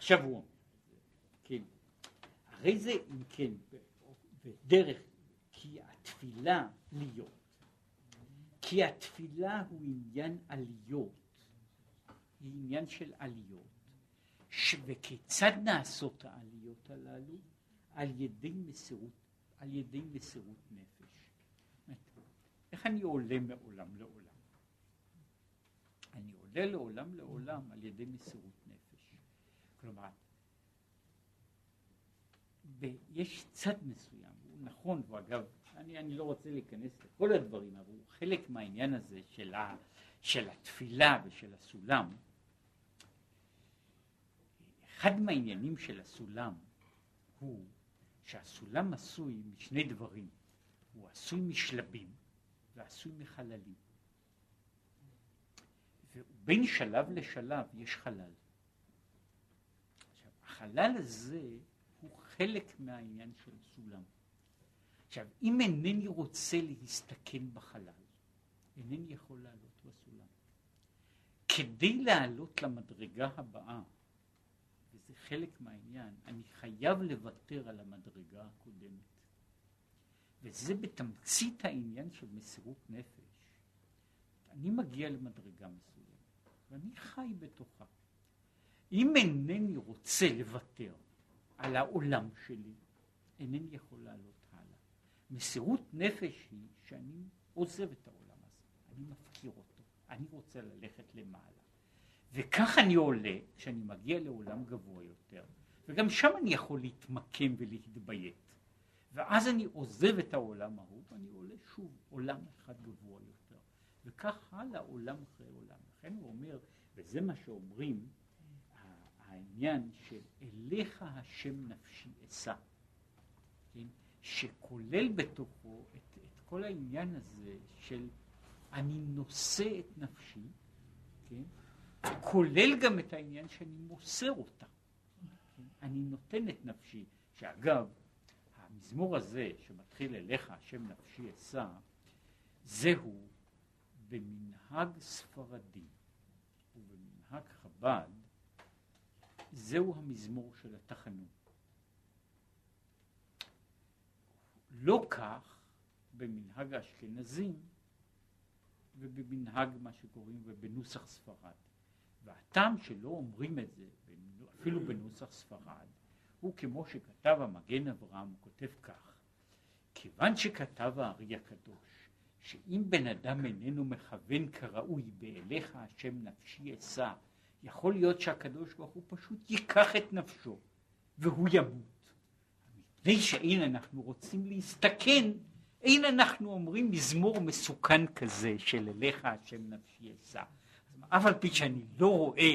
עכשיו הוא אומר, כן, הרי זה אם כן, ודרך, כי התפילה להיות, כי התפילה הוא עניין עליות, היא עניין של עליות, ש... וכיצד נעשות העליות הללו? על ידי מסירות, על ידי מסירות נפש. איך אני עולה מעולם לעולם? אני עולה לעולם לעולם על ידי מסירות כלומר, ויש צד מסוים, הוא נכון, ואגב, אני, אני לא רוצה להיכנס לכל הדברים, אבל הוא חלק מהעניין הזה של, ה, של התפילה ושל הסולם. אחד מהעניינים של הסולם הוא שהסולם עשוי משני דברים, הוא עשוי משלבים ועשוי מחללים. ובין שלב לשלב יש חלל. החלל הזה הוא חלק מהעניין של סולם. עכשיו, אם אינני רוצה להסתכן בחלל, אינני יכול לעלות בסולם. כדי לעלות למדרגה הבאה, חלק מהעניין, אני חייב לוותר על המדרגה הקודמת. וזה בתמצית העניין של מסירות נפש. אני מגיע למדרגה מסוימת, ואני חי בתוכה. אם אינני רוצה לוותר על העולם שלי, אינני יכול לעלות הלאה. מסירות נפש היא שאני עוזב את העולם הזה, אני מפקיר אותו, אני רוצה ללכת למעלה. וכך אני עולה כשאני מגיע לעולם גבוה יותר, וגם שם אני יכול להתמקם ולהתביית. ואז אני עוזב את העולם ההוא ואני עולה שוב עולם אחד גבוה יותר. וכך הלאה עולם אחרי עולם. לכן הוא אומר, וזה מה שאומרים, העניין של אליך השם נפשי אשא, כן? שכולל בתוכו את, את כל העניין הזה של אני נושא את נפשי, כן? כולל גם את העניין שאני מוסר אותה. אני נותן את נפשי, שאגב, המזמור הזה שמתחיל אליך השם נפשי אשא, זהו במנהג ספרדי ובמנהג חב"ד, זהו המזמור של התחנון. לא כך במנהג האשכנזים ובמנהג מה שקוראים ובנוסח ספרד. והטעם שלא אומרים את זה, אפילו בנוסח ספרד, הוא כמו שכתב המגן אברהם, הוא כותב כך, כיוון שכתב הארי הקדוש, שאם בן אדם איננו מכוון כראוי באליך השם נפשי אשא, יכול להיות שהקדוש ברוך הוא פשוט ייקח את נפשו והוא ימות. מפני שאין אנחנו רוצים להסתכן, אין אנחנו אומרים מזמור מסוכן כזה של אליך השם נפשי אשא. אף על פי שאני לא רואה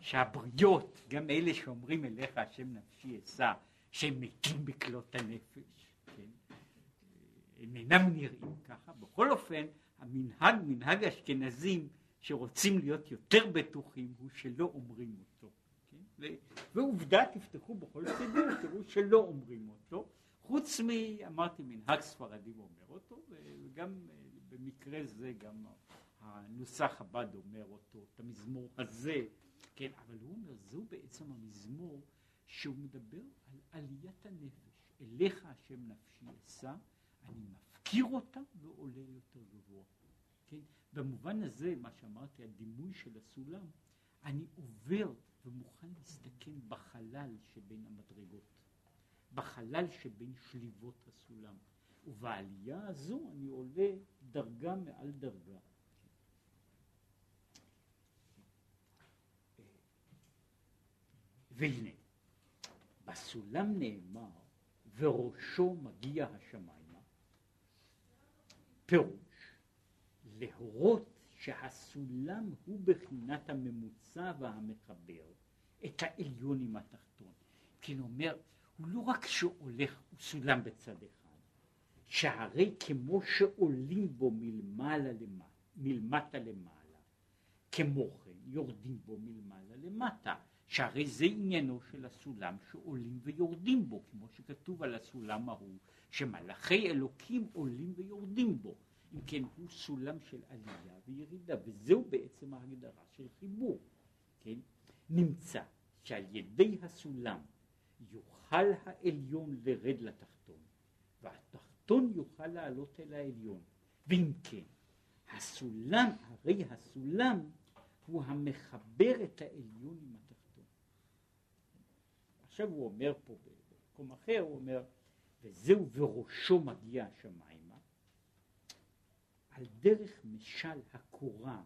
שהבריות, גם אלה שאומרים אליך השם נפשי אשא, שהם מתים בכלות הנפש, כן? הם אינם נראים ככה, בכל אופן המנהג, מנהג האשכנזים שרוצים להיות יותר בטוחים הוא שלא אומרים אותו, כן? ועובדה תפתחו בכל סידור, תראו שלא אומרים אותו, חוץ מ... אמרתי מנהג ספרדי אומר אותו, וגם אה, במקרה זה גם הנוסח הבד אומר אותו, את המזמור הזה כן, אבל הוא אומר, זהו בעצם המזמור שהוא מדבר על עליית הנפש. אליך השם נפשי אשא, אני מפקיר אותה ועולה יותר גבוה. כן? במובן הזה, מה שאמרתי, הדימוי של הסולם, אני עובר ומוכן להסתכן בחלל שבין המדרגות, בחלל שבין שליבות הסולם. ובעלייה הזו אני עולה דרגה מעל דרגה. והנה, בסולם נאמר, וראשו מגיע השמיימה, פירוש, להורות שהסולם הוא בחינת הממוצע והמחבר את העליון עם התחתון. הוא אומר, הוא לא רק שהולך, הוא סולם בצד אחד, שהרי כמו שעולים בו מלמעלה למטה, מלמטה למעלה, כמו כן יורדים בו מלמעלה למטה. שהרי זה עניינו של הסולם שעולים ויורדים בו, כמו שכתוב על הסולם ההוא, שמלאכי אלוקים עולים ויורדים בו. אם כן, הוא סולם של עלייה וירידה, וזהו בעצם ההגדרה של חיבור. כן? נמצא שעל ידי הסולם יוכל העליון לרד לתחתון, והתחתון יוכל לעלות אל העליון. ואם כן, הסולם, הרי הסולם הוא המחבר את העליון עם התחתון. עכשיו הוא אומר פה במקום אחר, הוא אומר, וזהו וראשו מגיע השמיימה, על דרך משל הקורה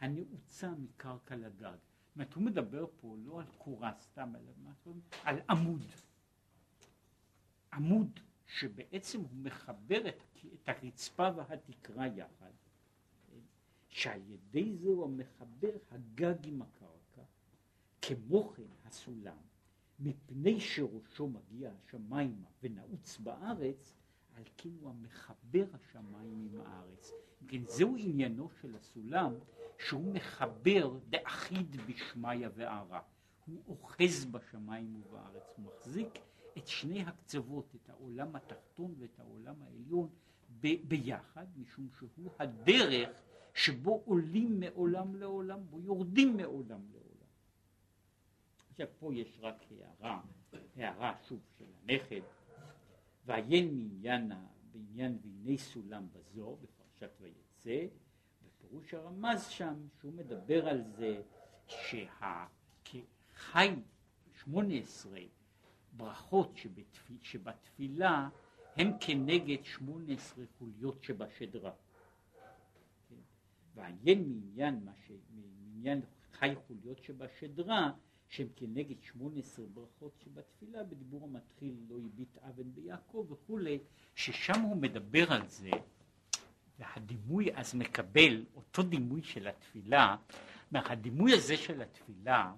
הנעוצה מקרקע לגג. זאת אומרת, הוא מדבר פה לא על קורה סתם, אלא על עמוד. עמוד שבעצם הוא מחבר את, את הרצפה והתקרה יחד, שעל ידי זה הוא מחבר הגג עם הקרקע, כמו כן הסולם מפני שראשו מגיע השמיימה ונעוץ בארץ, על כן הוא המחבר השמיים עם הארץ. כן, זהו עניינו של הסולם, שהוא מחבר דאחיד בשמיא וערה. הוא אוחז בשמיים ובארץ, הוא מחזיק את שני הקצוות, את העולם התחתון ואת העולם העליון ב- ביחד, משום שהוא הדרך שבו עולים מעולם לעולם, בו יורדים מעולם לעולם. עכשיו פה יש רק הערה, הערה שוב של הנכד, ועיין מעניין, בעניין והנה סולם בזו, בפרשת ויצא, בפירוש הרמז שם, שהוא מדבר על זה שמונה עשרה ברכות שבתפיל, שבתפילה הם כנגד שמונה עשרה חוליות שבשדרה. כן? ועיין מעניין, ש... מעניין חי חוליות שבשדרה, שהם כנגד שמונה עשרה ברכות שבתפילה, בדיבור המתחיל לא הביט אבן ביעקב וכולי, ששם הוא מדבר על זה, והדימוי אז מקבל אותו דימוי של התפילה, מהדימוי הזה של התפילה,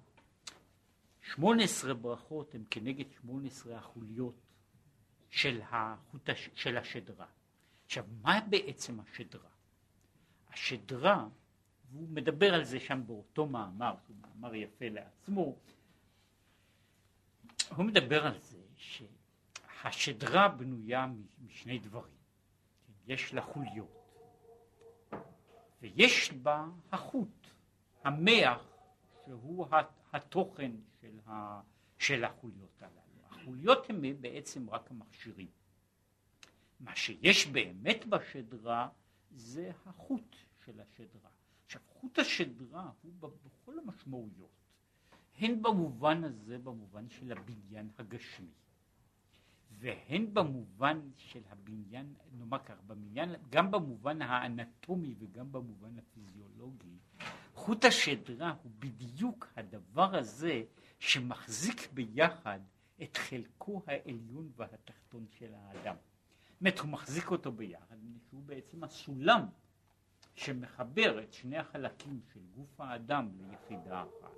שמונה עשרה ברכות הם כנגד שמונה עשרה החוליות של, החוט, של השדרה. עכשיו, מה בעצם השדרה? השדרה, והוא מדבר על זה שם באותו מאמר, שהוא מאמר יפה לעצמו, הוא מדבר על זה שהשדרה בנויה משני דברים. יש לה חוליות, ויש בה החוט, המח, שהוא התוכן של, ה, של החוליות הללו. החוליות הן בעצם רק המכשירים. מה שיש באמת בשדרה זה החוט של השדרה. עכשיו חוט השדרה הוא בכל המשמעויות, הן במובן הזה, במובן של הבניין הגשמי, והן במובן של הבניין, נאמר כך, בבניין, גם במובן האנטומי וגם במובן הפיזיולוגי, חוט השדרה הוא בדיוק הדבר הזה שמחזיק ביחד את חלקו העליון והתחתון של האדם. זאת אומרת, הוא מחזיק אותו ביחד, שהוא בעצם הסולם שמחבר את שני החלקים של גוף האדם ליחידה אחת.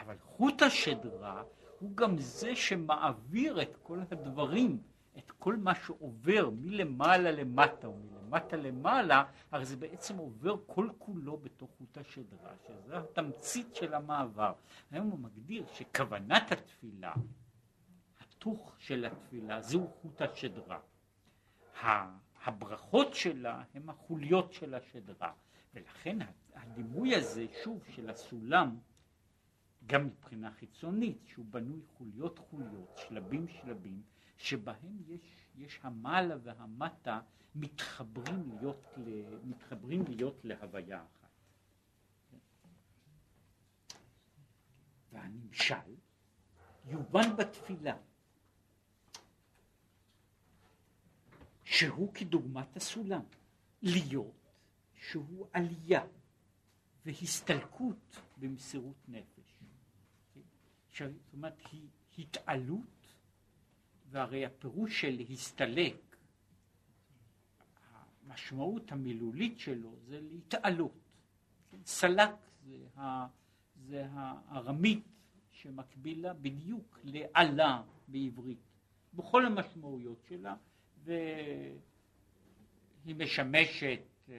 אבל חוט השדרה הוא גם זה שמעביר את כל הדברים, את כל מה שעובר מלמעלה למטה ומלמטה למעלה, הרי זה בעצם עובר כל כולו בתוך חוט השדרה, שזה התמצית של המעבר. היום הוא מגדיר שכוונת התפילה ההיתוך של התפילה, זהו חוט השדרה. הברכות שלה הם החוליות של השדרה, ולכן הדימוי הזה, שוב, של הסולם, גם מבחינה חיצונית, שהוא בנוי חוליות חוליות, שלבים שלבים, שבהם יש, יש המעלה והמטה מתחברים להיות, מתחברים להיות להוויה אחת. והנמשל יובן בתפילה. שהוא כדוגמת הסולם, להיות שהוא עלייה והסתלקות במסירות נפש. זאת אומרת, היא התעלות, והרי הפירוש של הסתלק, המשמעות המילולית שלו זה להתעלות. סלק זה, ה, זה הארמית שמקבילה בדיוק לעלה בעברית, בכל המשמעויות שלה, והיא משמשת אה,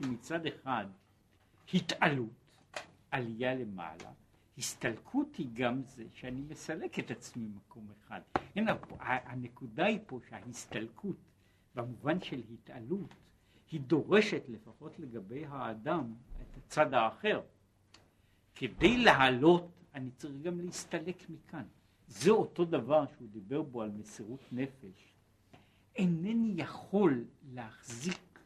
מצד אחד התעלות, עלייה למעלה, הסתלקות היא גם זה שאני מסלק את עצמי ממקום אחד. הנה, הנקודה היא פה שההסתלקות במובן של התעלות, היא דורשת לפחות לגבי האדם את הצד האחר. כדי לעלות אני צריך גם להסתלק מכאן. זה אותו דבר שהוא דיבר בו על מסירות נפש. אינני יכול להחזיק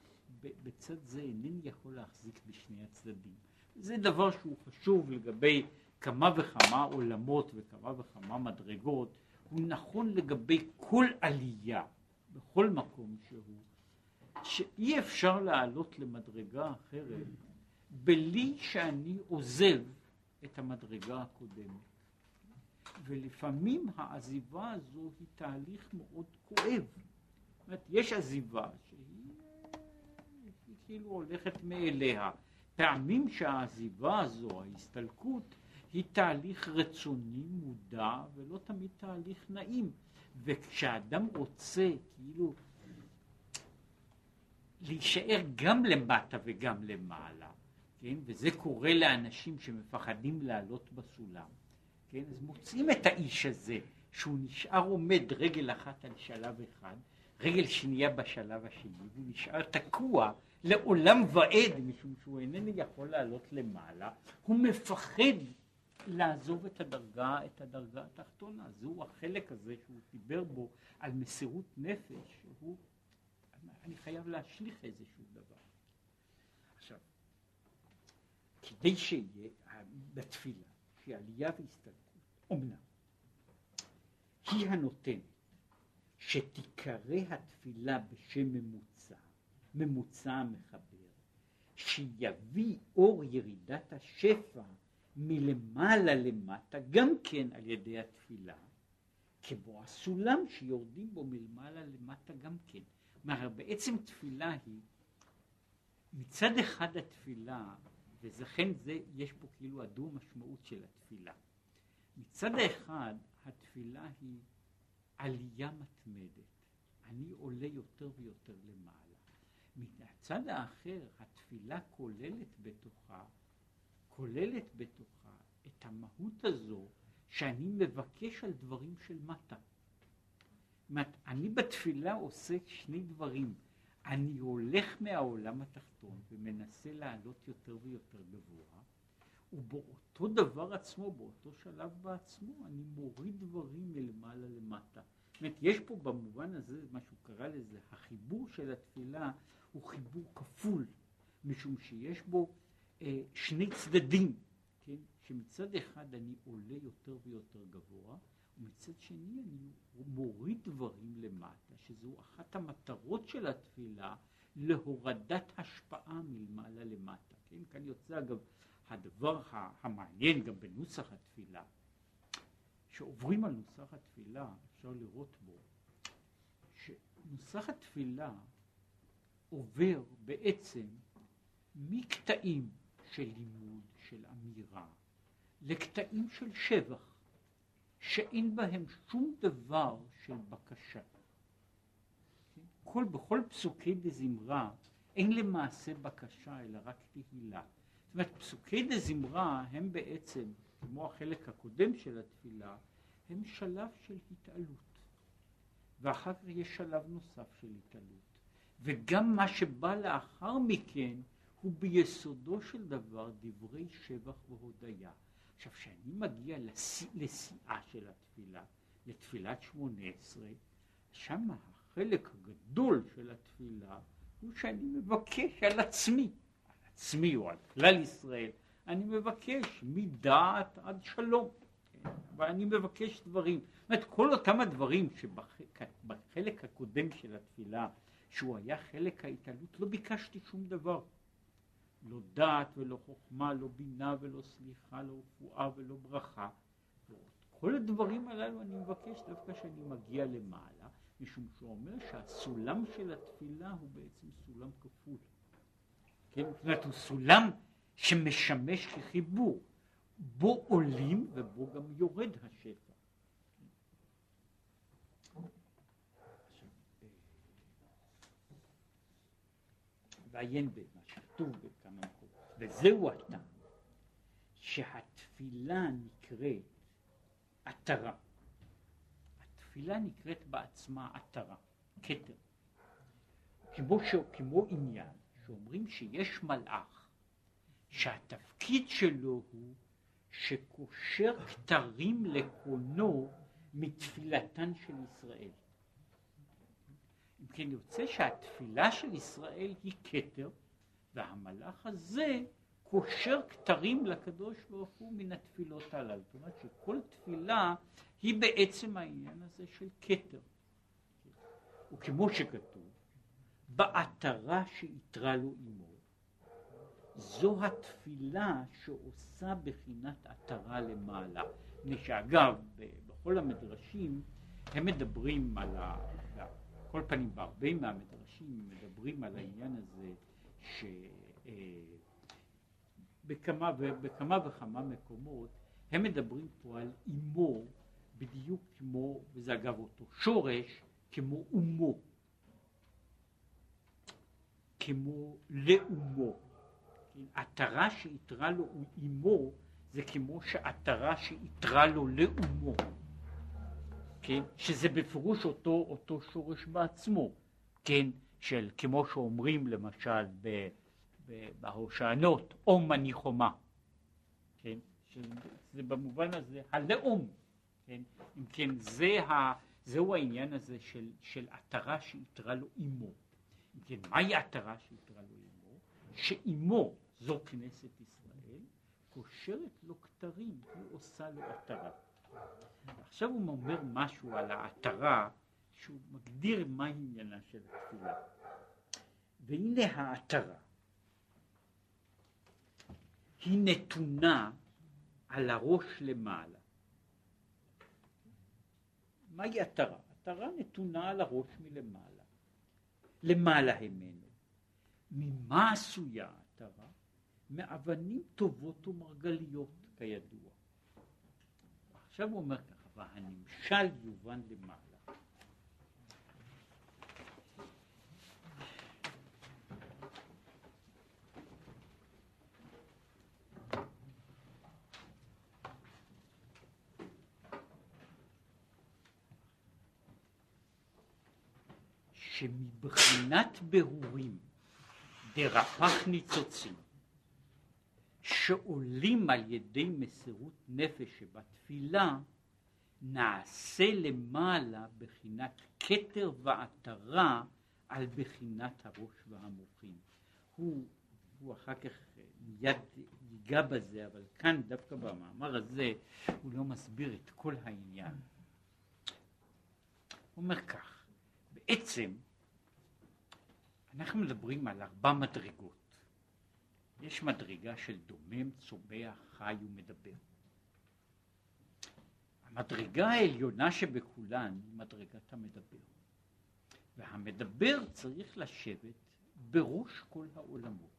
בצד זה, אינני יכול להחזיק בשני הצדדים. זה דבר שהוא חשוב לגבי כמה וכמה עולמות וכמה וכמה מדרגות, הוא נכון לגבי כל עלייה. בכל מקום שהוא, שאי אפשר לעלות למדרגה אחרת בלי שאני עוזב את המדרגה הקודמת. ולפעמים העזיבה הזו היא תהליך מאוד כואב. זאת אומרת, יש עזיבה שהיא היא כאילו הולכת מאליה. פעמים שהעזיבה הזו, ההסתלקות, היא תהליך רצוני מודע ולא תמיד תהליך נעים. וכשאדם רוצה כאילו להישאר גם למטה וגם למעלה, כן, וזה קורה לאנשים שמפחדים לעלות בסולם, כן, אז מוצאים את האיש הזה, שהוא נשאר עומד רגל אחת על שלב אחד, רגל שנייה בשלב השני, והוא נשאר תקוע לעולם ועד, משום שהוא איננו יכול לעלות למעלה, הוא מפחד לעזוב את הדרגה, את הדרגה התחתונה. זהו החלק הזה שהוא דיבר בו על מסירות נפש, שהוא, אני חייב להשליך איזשהו דבר. עכשיו, כדי שיהיה בתפילה, שהיא עלייה והסתלקות, אומנם, היא הנותנת שתיקרא התפילה בשם ממוצע, ממוצע המחבר, שיביא אור ירידת השפע מלמעלה למטה, גם כן על ידי התפילה, כמו הסולם שיורדים בו מלמעלה למטה גם כן. כלומר, בעצם תפילה היא, מצד אחד התפילה, ולכן זה, יש פה כאילו הדו משמעות של התפילה. מצד האחד, התפילה היא עלייה מתמדת. אני עולה יותר ויותר למעלה. מהצד האחר, התפילה כוללת בתוכה כוללת בתוכה את המהות הזו שאני מבקש על דברים של מטה. אומרת, אני בתפילה עושה שני דברים. אני הולך מהעולם התחתון ומנסה לעלות יותר ויותר גבוה, ובאותו דבר עצמו, באותו שלב בעצמו, אני מוריד דברים מלמעלה למטה. זאת אומרת, יש פה במובן הזה, מה שהוא קרא לזה, החיבור של התפילה הוא חיבור כפול, משום שיש בו שני צדדים, כן? שמצד אחד אני עולה יותר ויותר גבוה, ומצד שני אני מוריד דברים למטה, שזו אחת המטרות של התפילה, להורדת השפעה מלמעלה למטה. כן? כאן יוצא אגב הדבר המעניין גם בנוסח התפילה, שעוברים על נוסח התפילה, אפשר לראות בו, שנוסח התפילה עובר בעצם מקטעים של לימוד, של אמירה, לקטעים של שבח, שאין בהם שום דבר של בקשה. כל, בכל פסוקי דזמרה אין למעשה בקשה, אלא רק תהילה. זאת אומרת, פסוקי דזמרה הם בעצם, כמו החלק הקודם של התפילה, הם שלב של התעלות. ואחר כך יש שלב נוסף של התעלות. וגם מה שבא לאחר מכן הוא ביסודו של דבר דברי שבח והודיה. עכשיו, כשאני מגיע לשיאה של התפילה, לתפילת שמונה עשרה, שם החלק הגדול של התפילה הוא שאני מבקש על עצמי, על עצמי או על כלל ישראל, אני מבקש מדעת עד שלום, כן? ואני מבקש דברים. זאת אומרת, כל אותם הדברים שבחלק הקודם של התפילה, שהוא היה חלק ההתעלות, לא ביקשתי שום דבר. לא דעת ולא חוכמה, לא בינה ולא סליחה, לא רפואה ולא ברכה. כל הדברים הללו אני מבקש דווקא כשאני מגיע למעלה, משום שהוא אומר שהסולם של התפילה הוא בעצם סולם כפול. כן? זאת אומרת, הוא סולם שמשמש כחיבור. בו עולים ובו גם יורד השפע. ועיין במה שכתוב וזהו הטעם שהתפילה נקראת עטרה. התפילה נקראת בעצמה עטרה, כתר. כמו, ש... כמו עניין שאומרים שיש מלאך שהתפקיד שלו הוא שקושר כתרים לקונו מתפילתן של ישראל. אם כן יוצא שהתפילה של ישראל היא כתר, והמלאך הזה קושר כתרים לקדוש ברוך הוא מן התפילות הללו. זאת אומרת שכל תפילה היא בעצם העניין הזה של כתר. וכמו שכתוב, בעטרה שאיתרה לו עמו, זו התפילה שעושה בחינת עטרה למעלה. מפני שאגב, בכל המדרשים הם מדברים על ה... כל פנים בהרבה מהמדרשים מדברים על העניין הזה שבכמה בכמה וכמה מקומות הם מדברים פה על אימו בדיוק כמו, וזה אגב אותו שורש, כמו אומו, כמו לאומו. עטרה שאיתרה לו אמו זה כמו שעטרה שאיתרה לו לאומו, כן? שזה בפירוש אותו, אותו שורש בעצמו, כן? של כמו שאומרים למשל בהושענות, אום אני חומה, כן? שזה במובן הזה הלאום, כן? אם כן זה ה... זהו העניין הזה של, של עטרה שאיתרה לו אמו. אם כן, מהי עטרה שאיתרה לו אמו? שאימו זו כנסת ישראל, קושרת לו כתרים, היא עושה לו עטרה. עכשיו הוא אומר משהו על העטרה, שהוא מגדיר מה עניינה של התפילה. והנה העטרה, היא נתונה על הראש למעלה. מהי עטרה? עטרה נתונה על הראש מלמעלה. למעלה ממנו. ממה עשויה העטרה? מאבנים טובות ומרגליות, כידוע. עכשיו הוא אומר ככה, והנמשל יובן למעלה. שמבחינת בהורים דרפח ניצוצים שעולים על ידי מסירות נפש שבתפילה נעשה למעלה בחינת כתר ועטרה על בחינת הראש והמוחים. הוא, הוא אחר כך מיד ייגע בזה, אבל כאן דווקא במאמר הזה הוא לא מסביר את כל העניין. הוא אומר כך, בעצם אנחנו מדברים על ארבע מדרגות. יש מדרגה של דומם, צומח, חי ומדבר. המדרגה העליונה שבכולן היא מדרגת המדבר. והמדבר צריך לשבת בראש כל העולמות.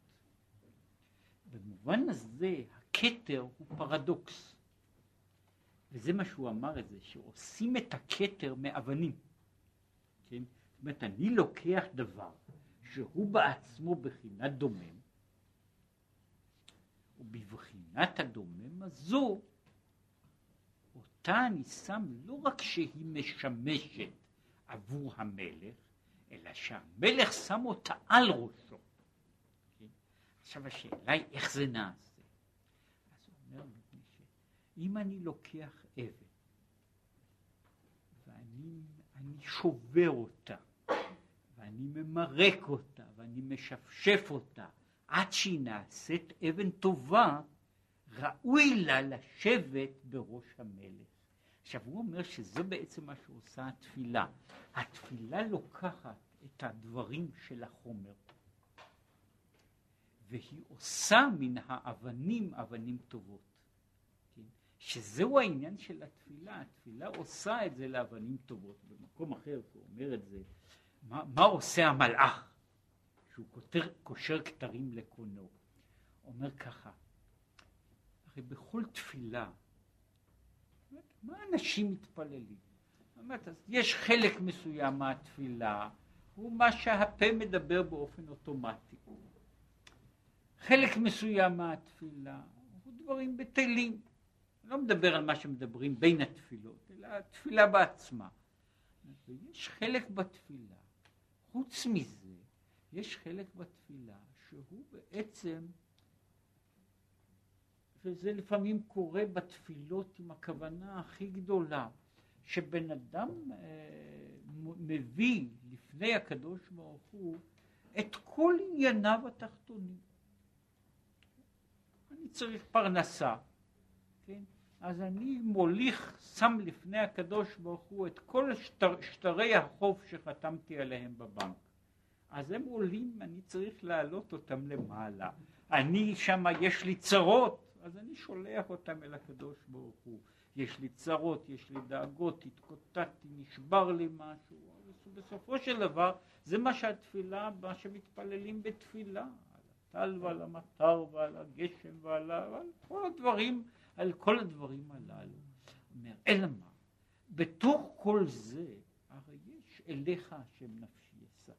במובן הזה הכתר הוא פרדוקס. וזה מה שהוא אמר את זה, שעושים את הכתר מאבנים. כן? זאת אומרת, אני לוקח דבר שהוא בעצמו בחינת דומם, ובבחינת הדומם הזו, אותה אני שם לא רק שהיא משמשת עבור המלך, אלא שהמלך שם אותה על ראשו. כן? עכשיו השאלה היא איך זה נעשה. אז הוא אומר, אם אני לוקח אבן ואני שובר אותה ואני ממרק אותה ואני משפשף אותה עד שהיא נעשית אבן טובה, ראוי לה לשבת בראש המלך. עכשיו הוא אומר שזה בעצם מה שעושה התפילה. התפילה לוקחת את הדברים של החומר והיא עושה מן האבנים אבנים טובות. כן? שזהו העניין של התפילה, התפילה עושה את זה לאבנים טובות. במקום אחר הוא אומר את זה, מה, מה עושה המלאך שהוא כותר, קושר כתרים לקונו? אומר ככה, הרי בכל תפילה, מה אנשים מתפללים? אומרת, יש חלק מסוים מהתפילה, הוא מה שהפה מדבר באופן אוטומטי. חלק מסוים מהתפילה הוא דברים בטלים. לא מדבר על מה שמדברים בין התפילות, אלא התפילה בעצמה. ויש חלק בתפילה חוץ מזה, יש חלק בתפילה שהוא בעצם, וזה לפעמים קורה בתפילות עם הכוונה הכי גדולה, שבן אדם אה, מביא לפני הקדוש ברוך הוא את כל ענייניו התחתונים. אני צריך פרנסה, כן? אז אני מוליך, שם לפני הקדוש ברוך הוא את כל שטר, שטרי החוב שחתמתי עליהם בבנק. אז הם עולים, אני צריך להעלות אותם למעלה. אני שם, יש לי צרות, אז אני שולח אותם אל הקדוש ברוך הוא. יש לי צרות, יש לי דאגות, התקוטטתי, נשבר לי משהו. בסופו של דבר, זה מה שהתפילה, מה שמתפללים בתפילה. על הטל ועל המטר ועל הגשם ועל, כל הדברים על כל הדברים הללו. אומר, אלא מה? בתוך כל זה, הרי יש אליך השם נפשי אשא.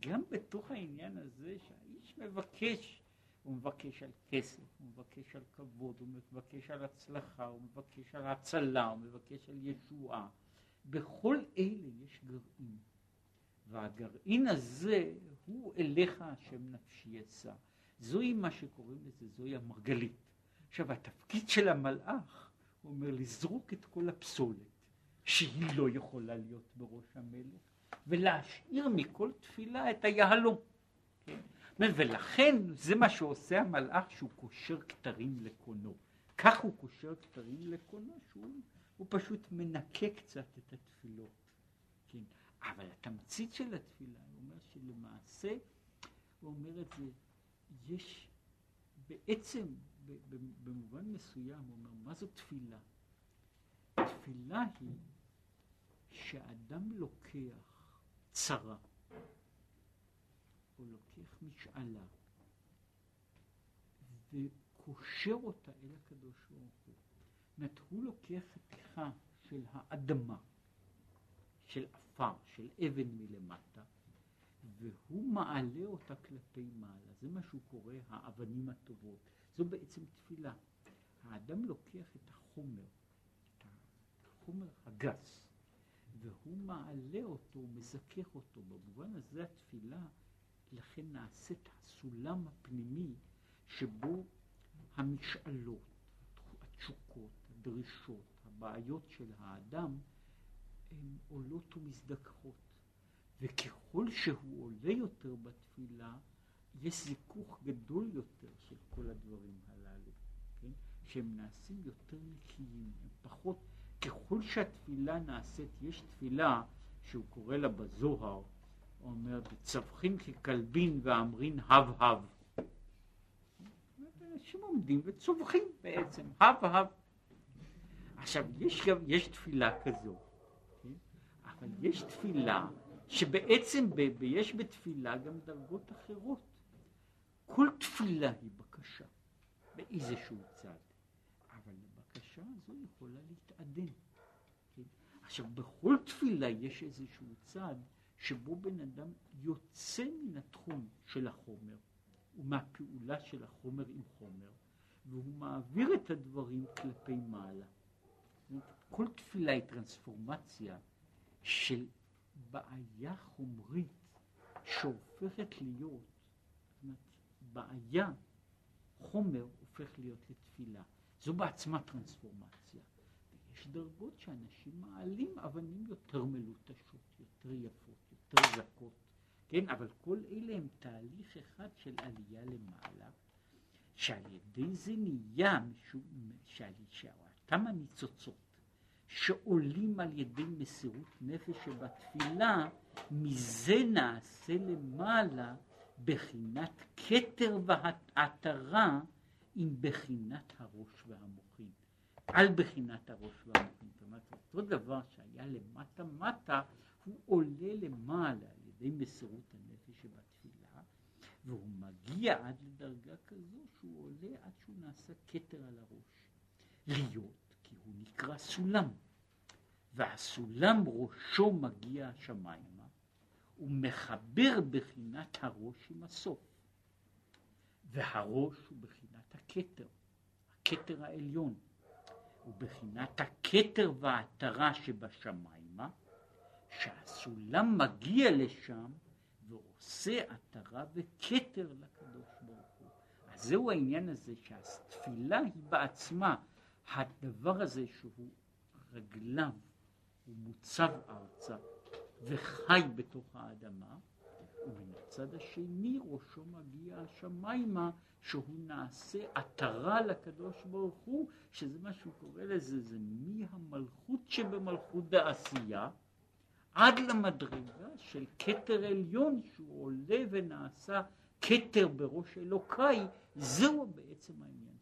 גם בתוך העניין הזה שהאיש מבקש הוא מבקש על כסף, הוא מבקש על כבוד, הוא מבקש על הצלחה, הוא מבקש על הצלה, הוא מבקש על ישועה. בכל אלה יש גרעין. והגרעין הזה הוא אליך השם נפשי אשא. זוהי מה שקוראים לזה, זוהי המרגלית. עכשיו התפקיד של המלאך, הוא אומר לזרוק את כל הפסולת שהיא לא יכולה להיות בראש המלך, ולהשאיר מכל תפילה את היהלום. כן? ולכן זה מה שעושה המלאך שהוא קושר כתרים לקונו. כך הוא קושר כתרים לקונו, שהוא פשוט מנקה קצת את התפילות. כן? אבל התמצית של התפילה, הוא אומר שלמעשה, הוא אומר את זה, יש בעצם, במובן מסוים, הוא אומר, מה זו תפילה? תפילה היא שאדם לוקח צרה, או לוקח משאלה, וקושר אותה אל הקדוש ברוך הוא. זאת הוא לוקח חתיכה של האדמה, של עפר, של אבן מלמטה, והוא מעלה אותה כלפי מעלה. זה מה שהוא קורא האבנים הטובות. זו בעצם תפילה. האדם לוקח את החומר, את החומר הגס, והוא מעלה אותו, מזכך אותו. במובן הזה התפילה, לכן נעשית הסולם הפנימי שבו המשאלות, התשוקות, הדרישות, הבעיות של האדם, הן עולות ומזדככות. וככל שהוא עולה יותר בתפילה, יש זיכוך גדול יותר של כל הדברים הללו, כן? שהם נעשים יותר נקיים, הם פחות, ככל שהתפילה נעשית, יש תפילה שהוא קורא לה בזוהר, הוא אומר, צווחים ככלבין ואמרין הב הב. אנשים עומדים וצווחים בעצם, הב הב. עכשיו, יש גם, יש תפילה כזו, כן? אבל יש תפילה שבעצם ב, ב, יש בתפילה גם דרגות אחרות. כל תפילה היא בקשה באיזשהו צד, אבל הבקשה הזו יכולה להתעדן. כן? עכשיו, בכל תפילה יש איזשהו צד שבו בן אדם יוצא מן התחום של החומר ומהפעולה של החומר עם חומר, והוא מעביר את הדברים כלפי מעלה. כל תפילה היא טרנספורמציה של בעיה חומרית שהופכת להיות, בעיה, חומר הופך להיות לתפילה. זו בעצמה טרנספורמציה. ויש דרגות שאנשים מעלים אבנים יותר מלוטשות, יותר יפות, יותר זכות, כן? אבל כל אלה הם תהליך אחד של עלייה למעלה, שעל ידי זה נהיה, משום, שעל אותם הניצוצות שעולים על ידי מסירות נפש שבתפילה, מזה נעשה למעלה בחינת כתר והעטרה עם בחינת הראש והמוחין. על בחינת הראש והמוחין. זאת אומרת, אותו דבר שהיה למטה מטה, הוא עולה למעלה על ידי מסירות הנפש שבתפילה, והוא מגיע עד לדרגה כזו שהוא עולה עד שהוא נעשה כתר על הראש. להיות כי הוא נקרא סולם. והסולם ראשו מגיע השמיימה, ומחבר בחינת הראש עם הסוף. והראש הוא בחינת הכתר, הכתר העליון, ובחינת הכתר והעטרה שבשמיימה, שהסולם מגיע לשם ועושה עטרה וכתר לקדוש ברוך הוא. אז זהו העניין הזה שהתפילה היא בעצמה הדבר הזה שהוא רגליו, הוא מוצב ארצה וחי בתוך האדמה, ומן השני ראשו מגיע השמיימה שהוא נעשה עטרה לקדוש ברוך הוא, שזה מה שהוא קורא לזה, זה מהמלכות שבמלכות דעשייה עד למדרגה של כתר עליון שהוא עולה ונעשה כתר בראש אלוקיי, זהו בעצם העניין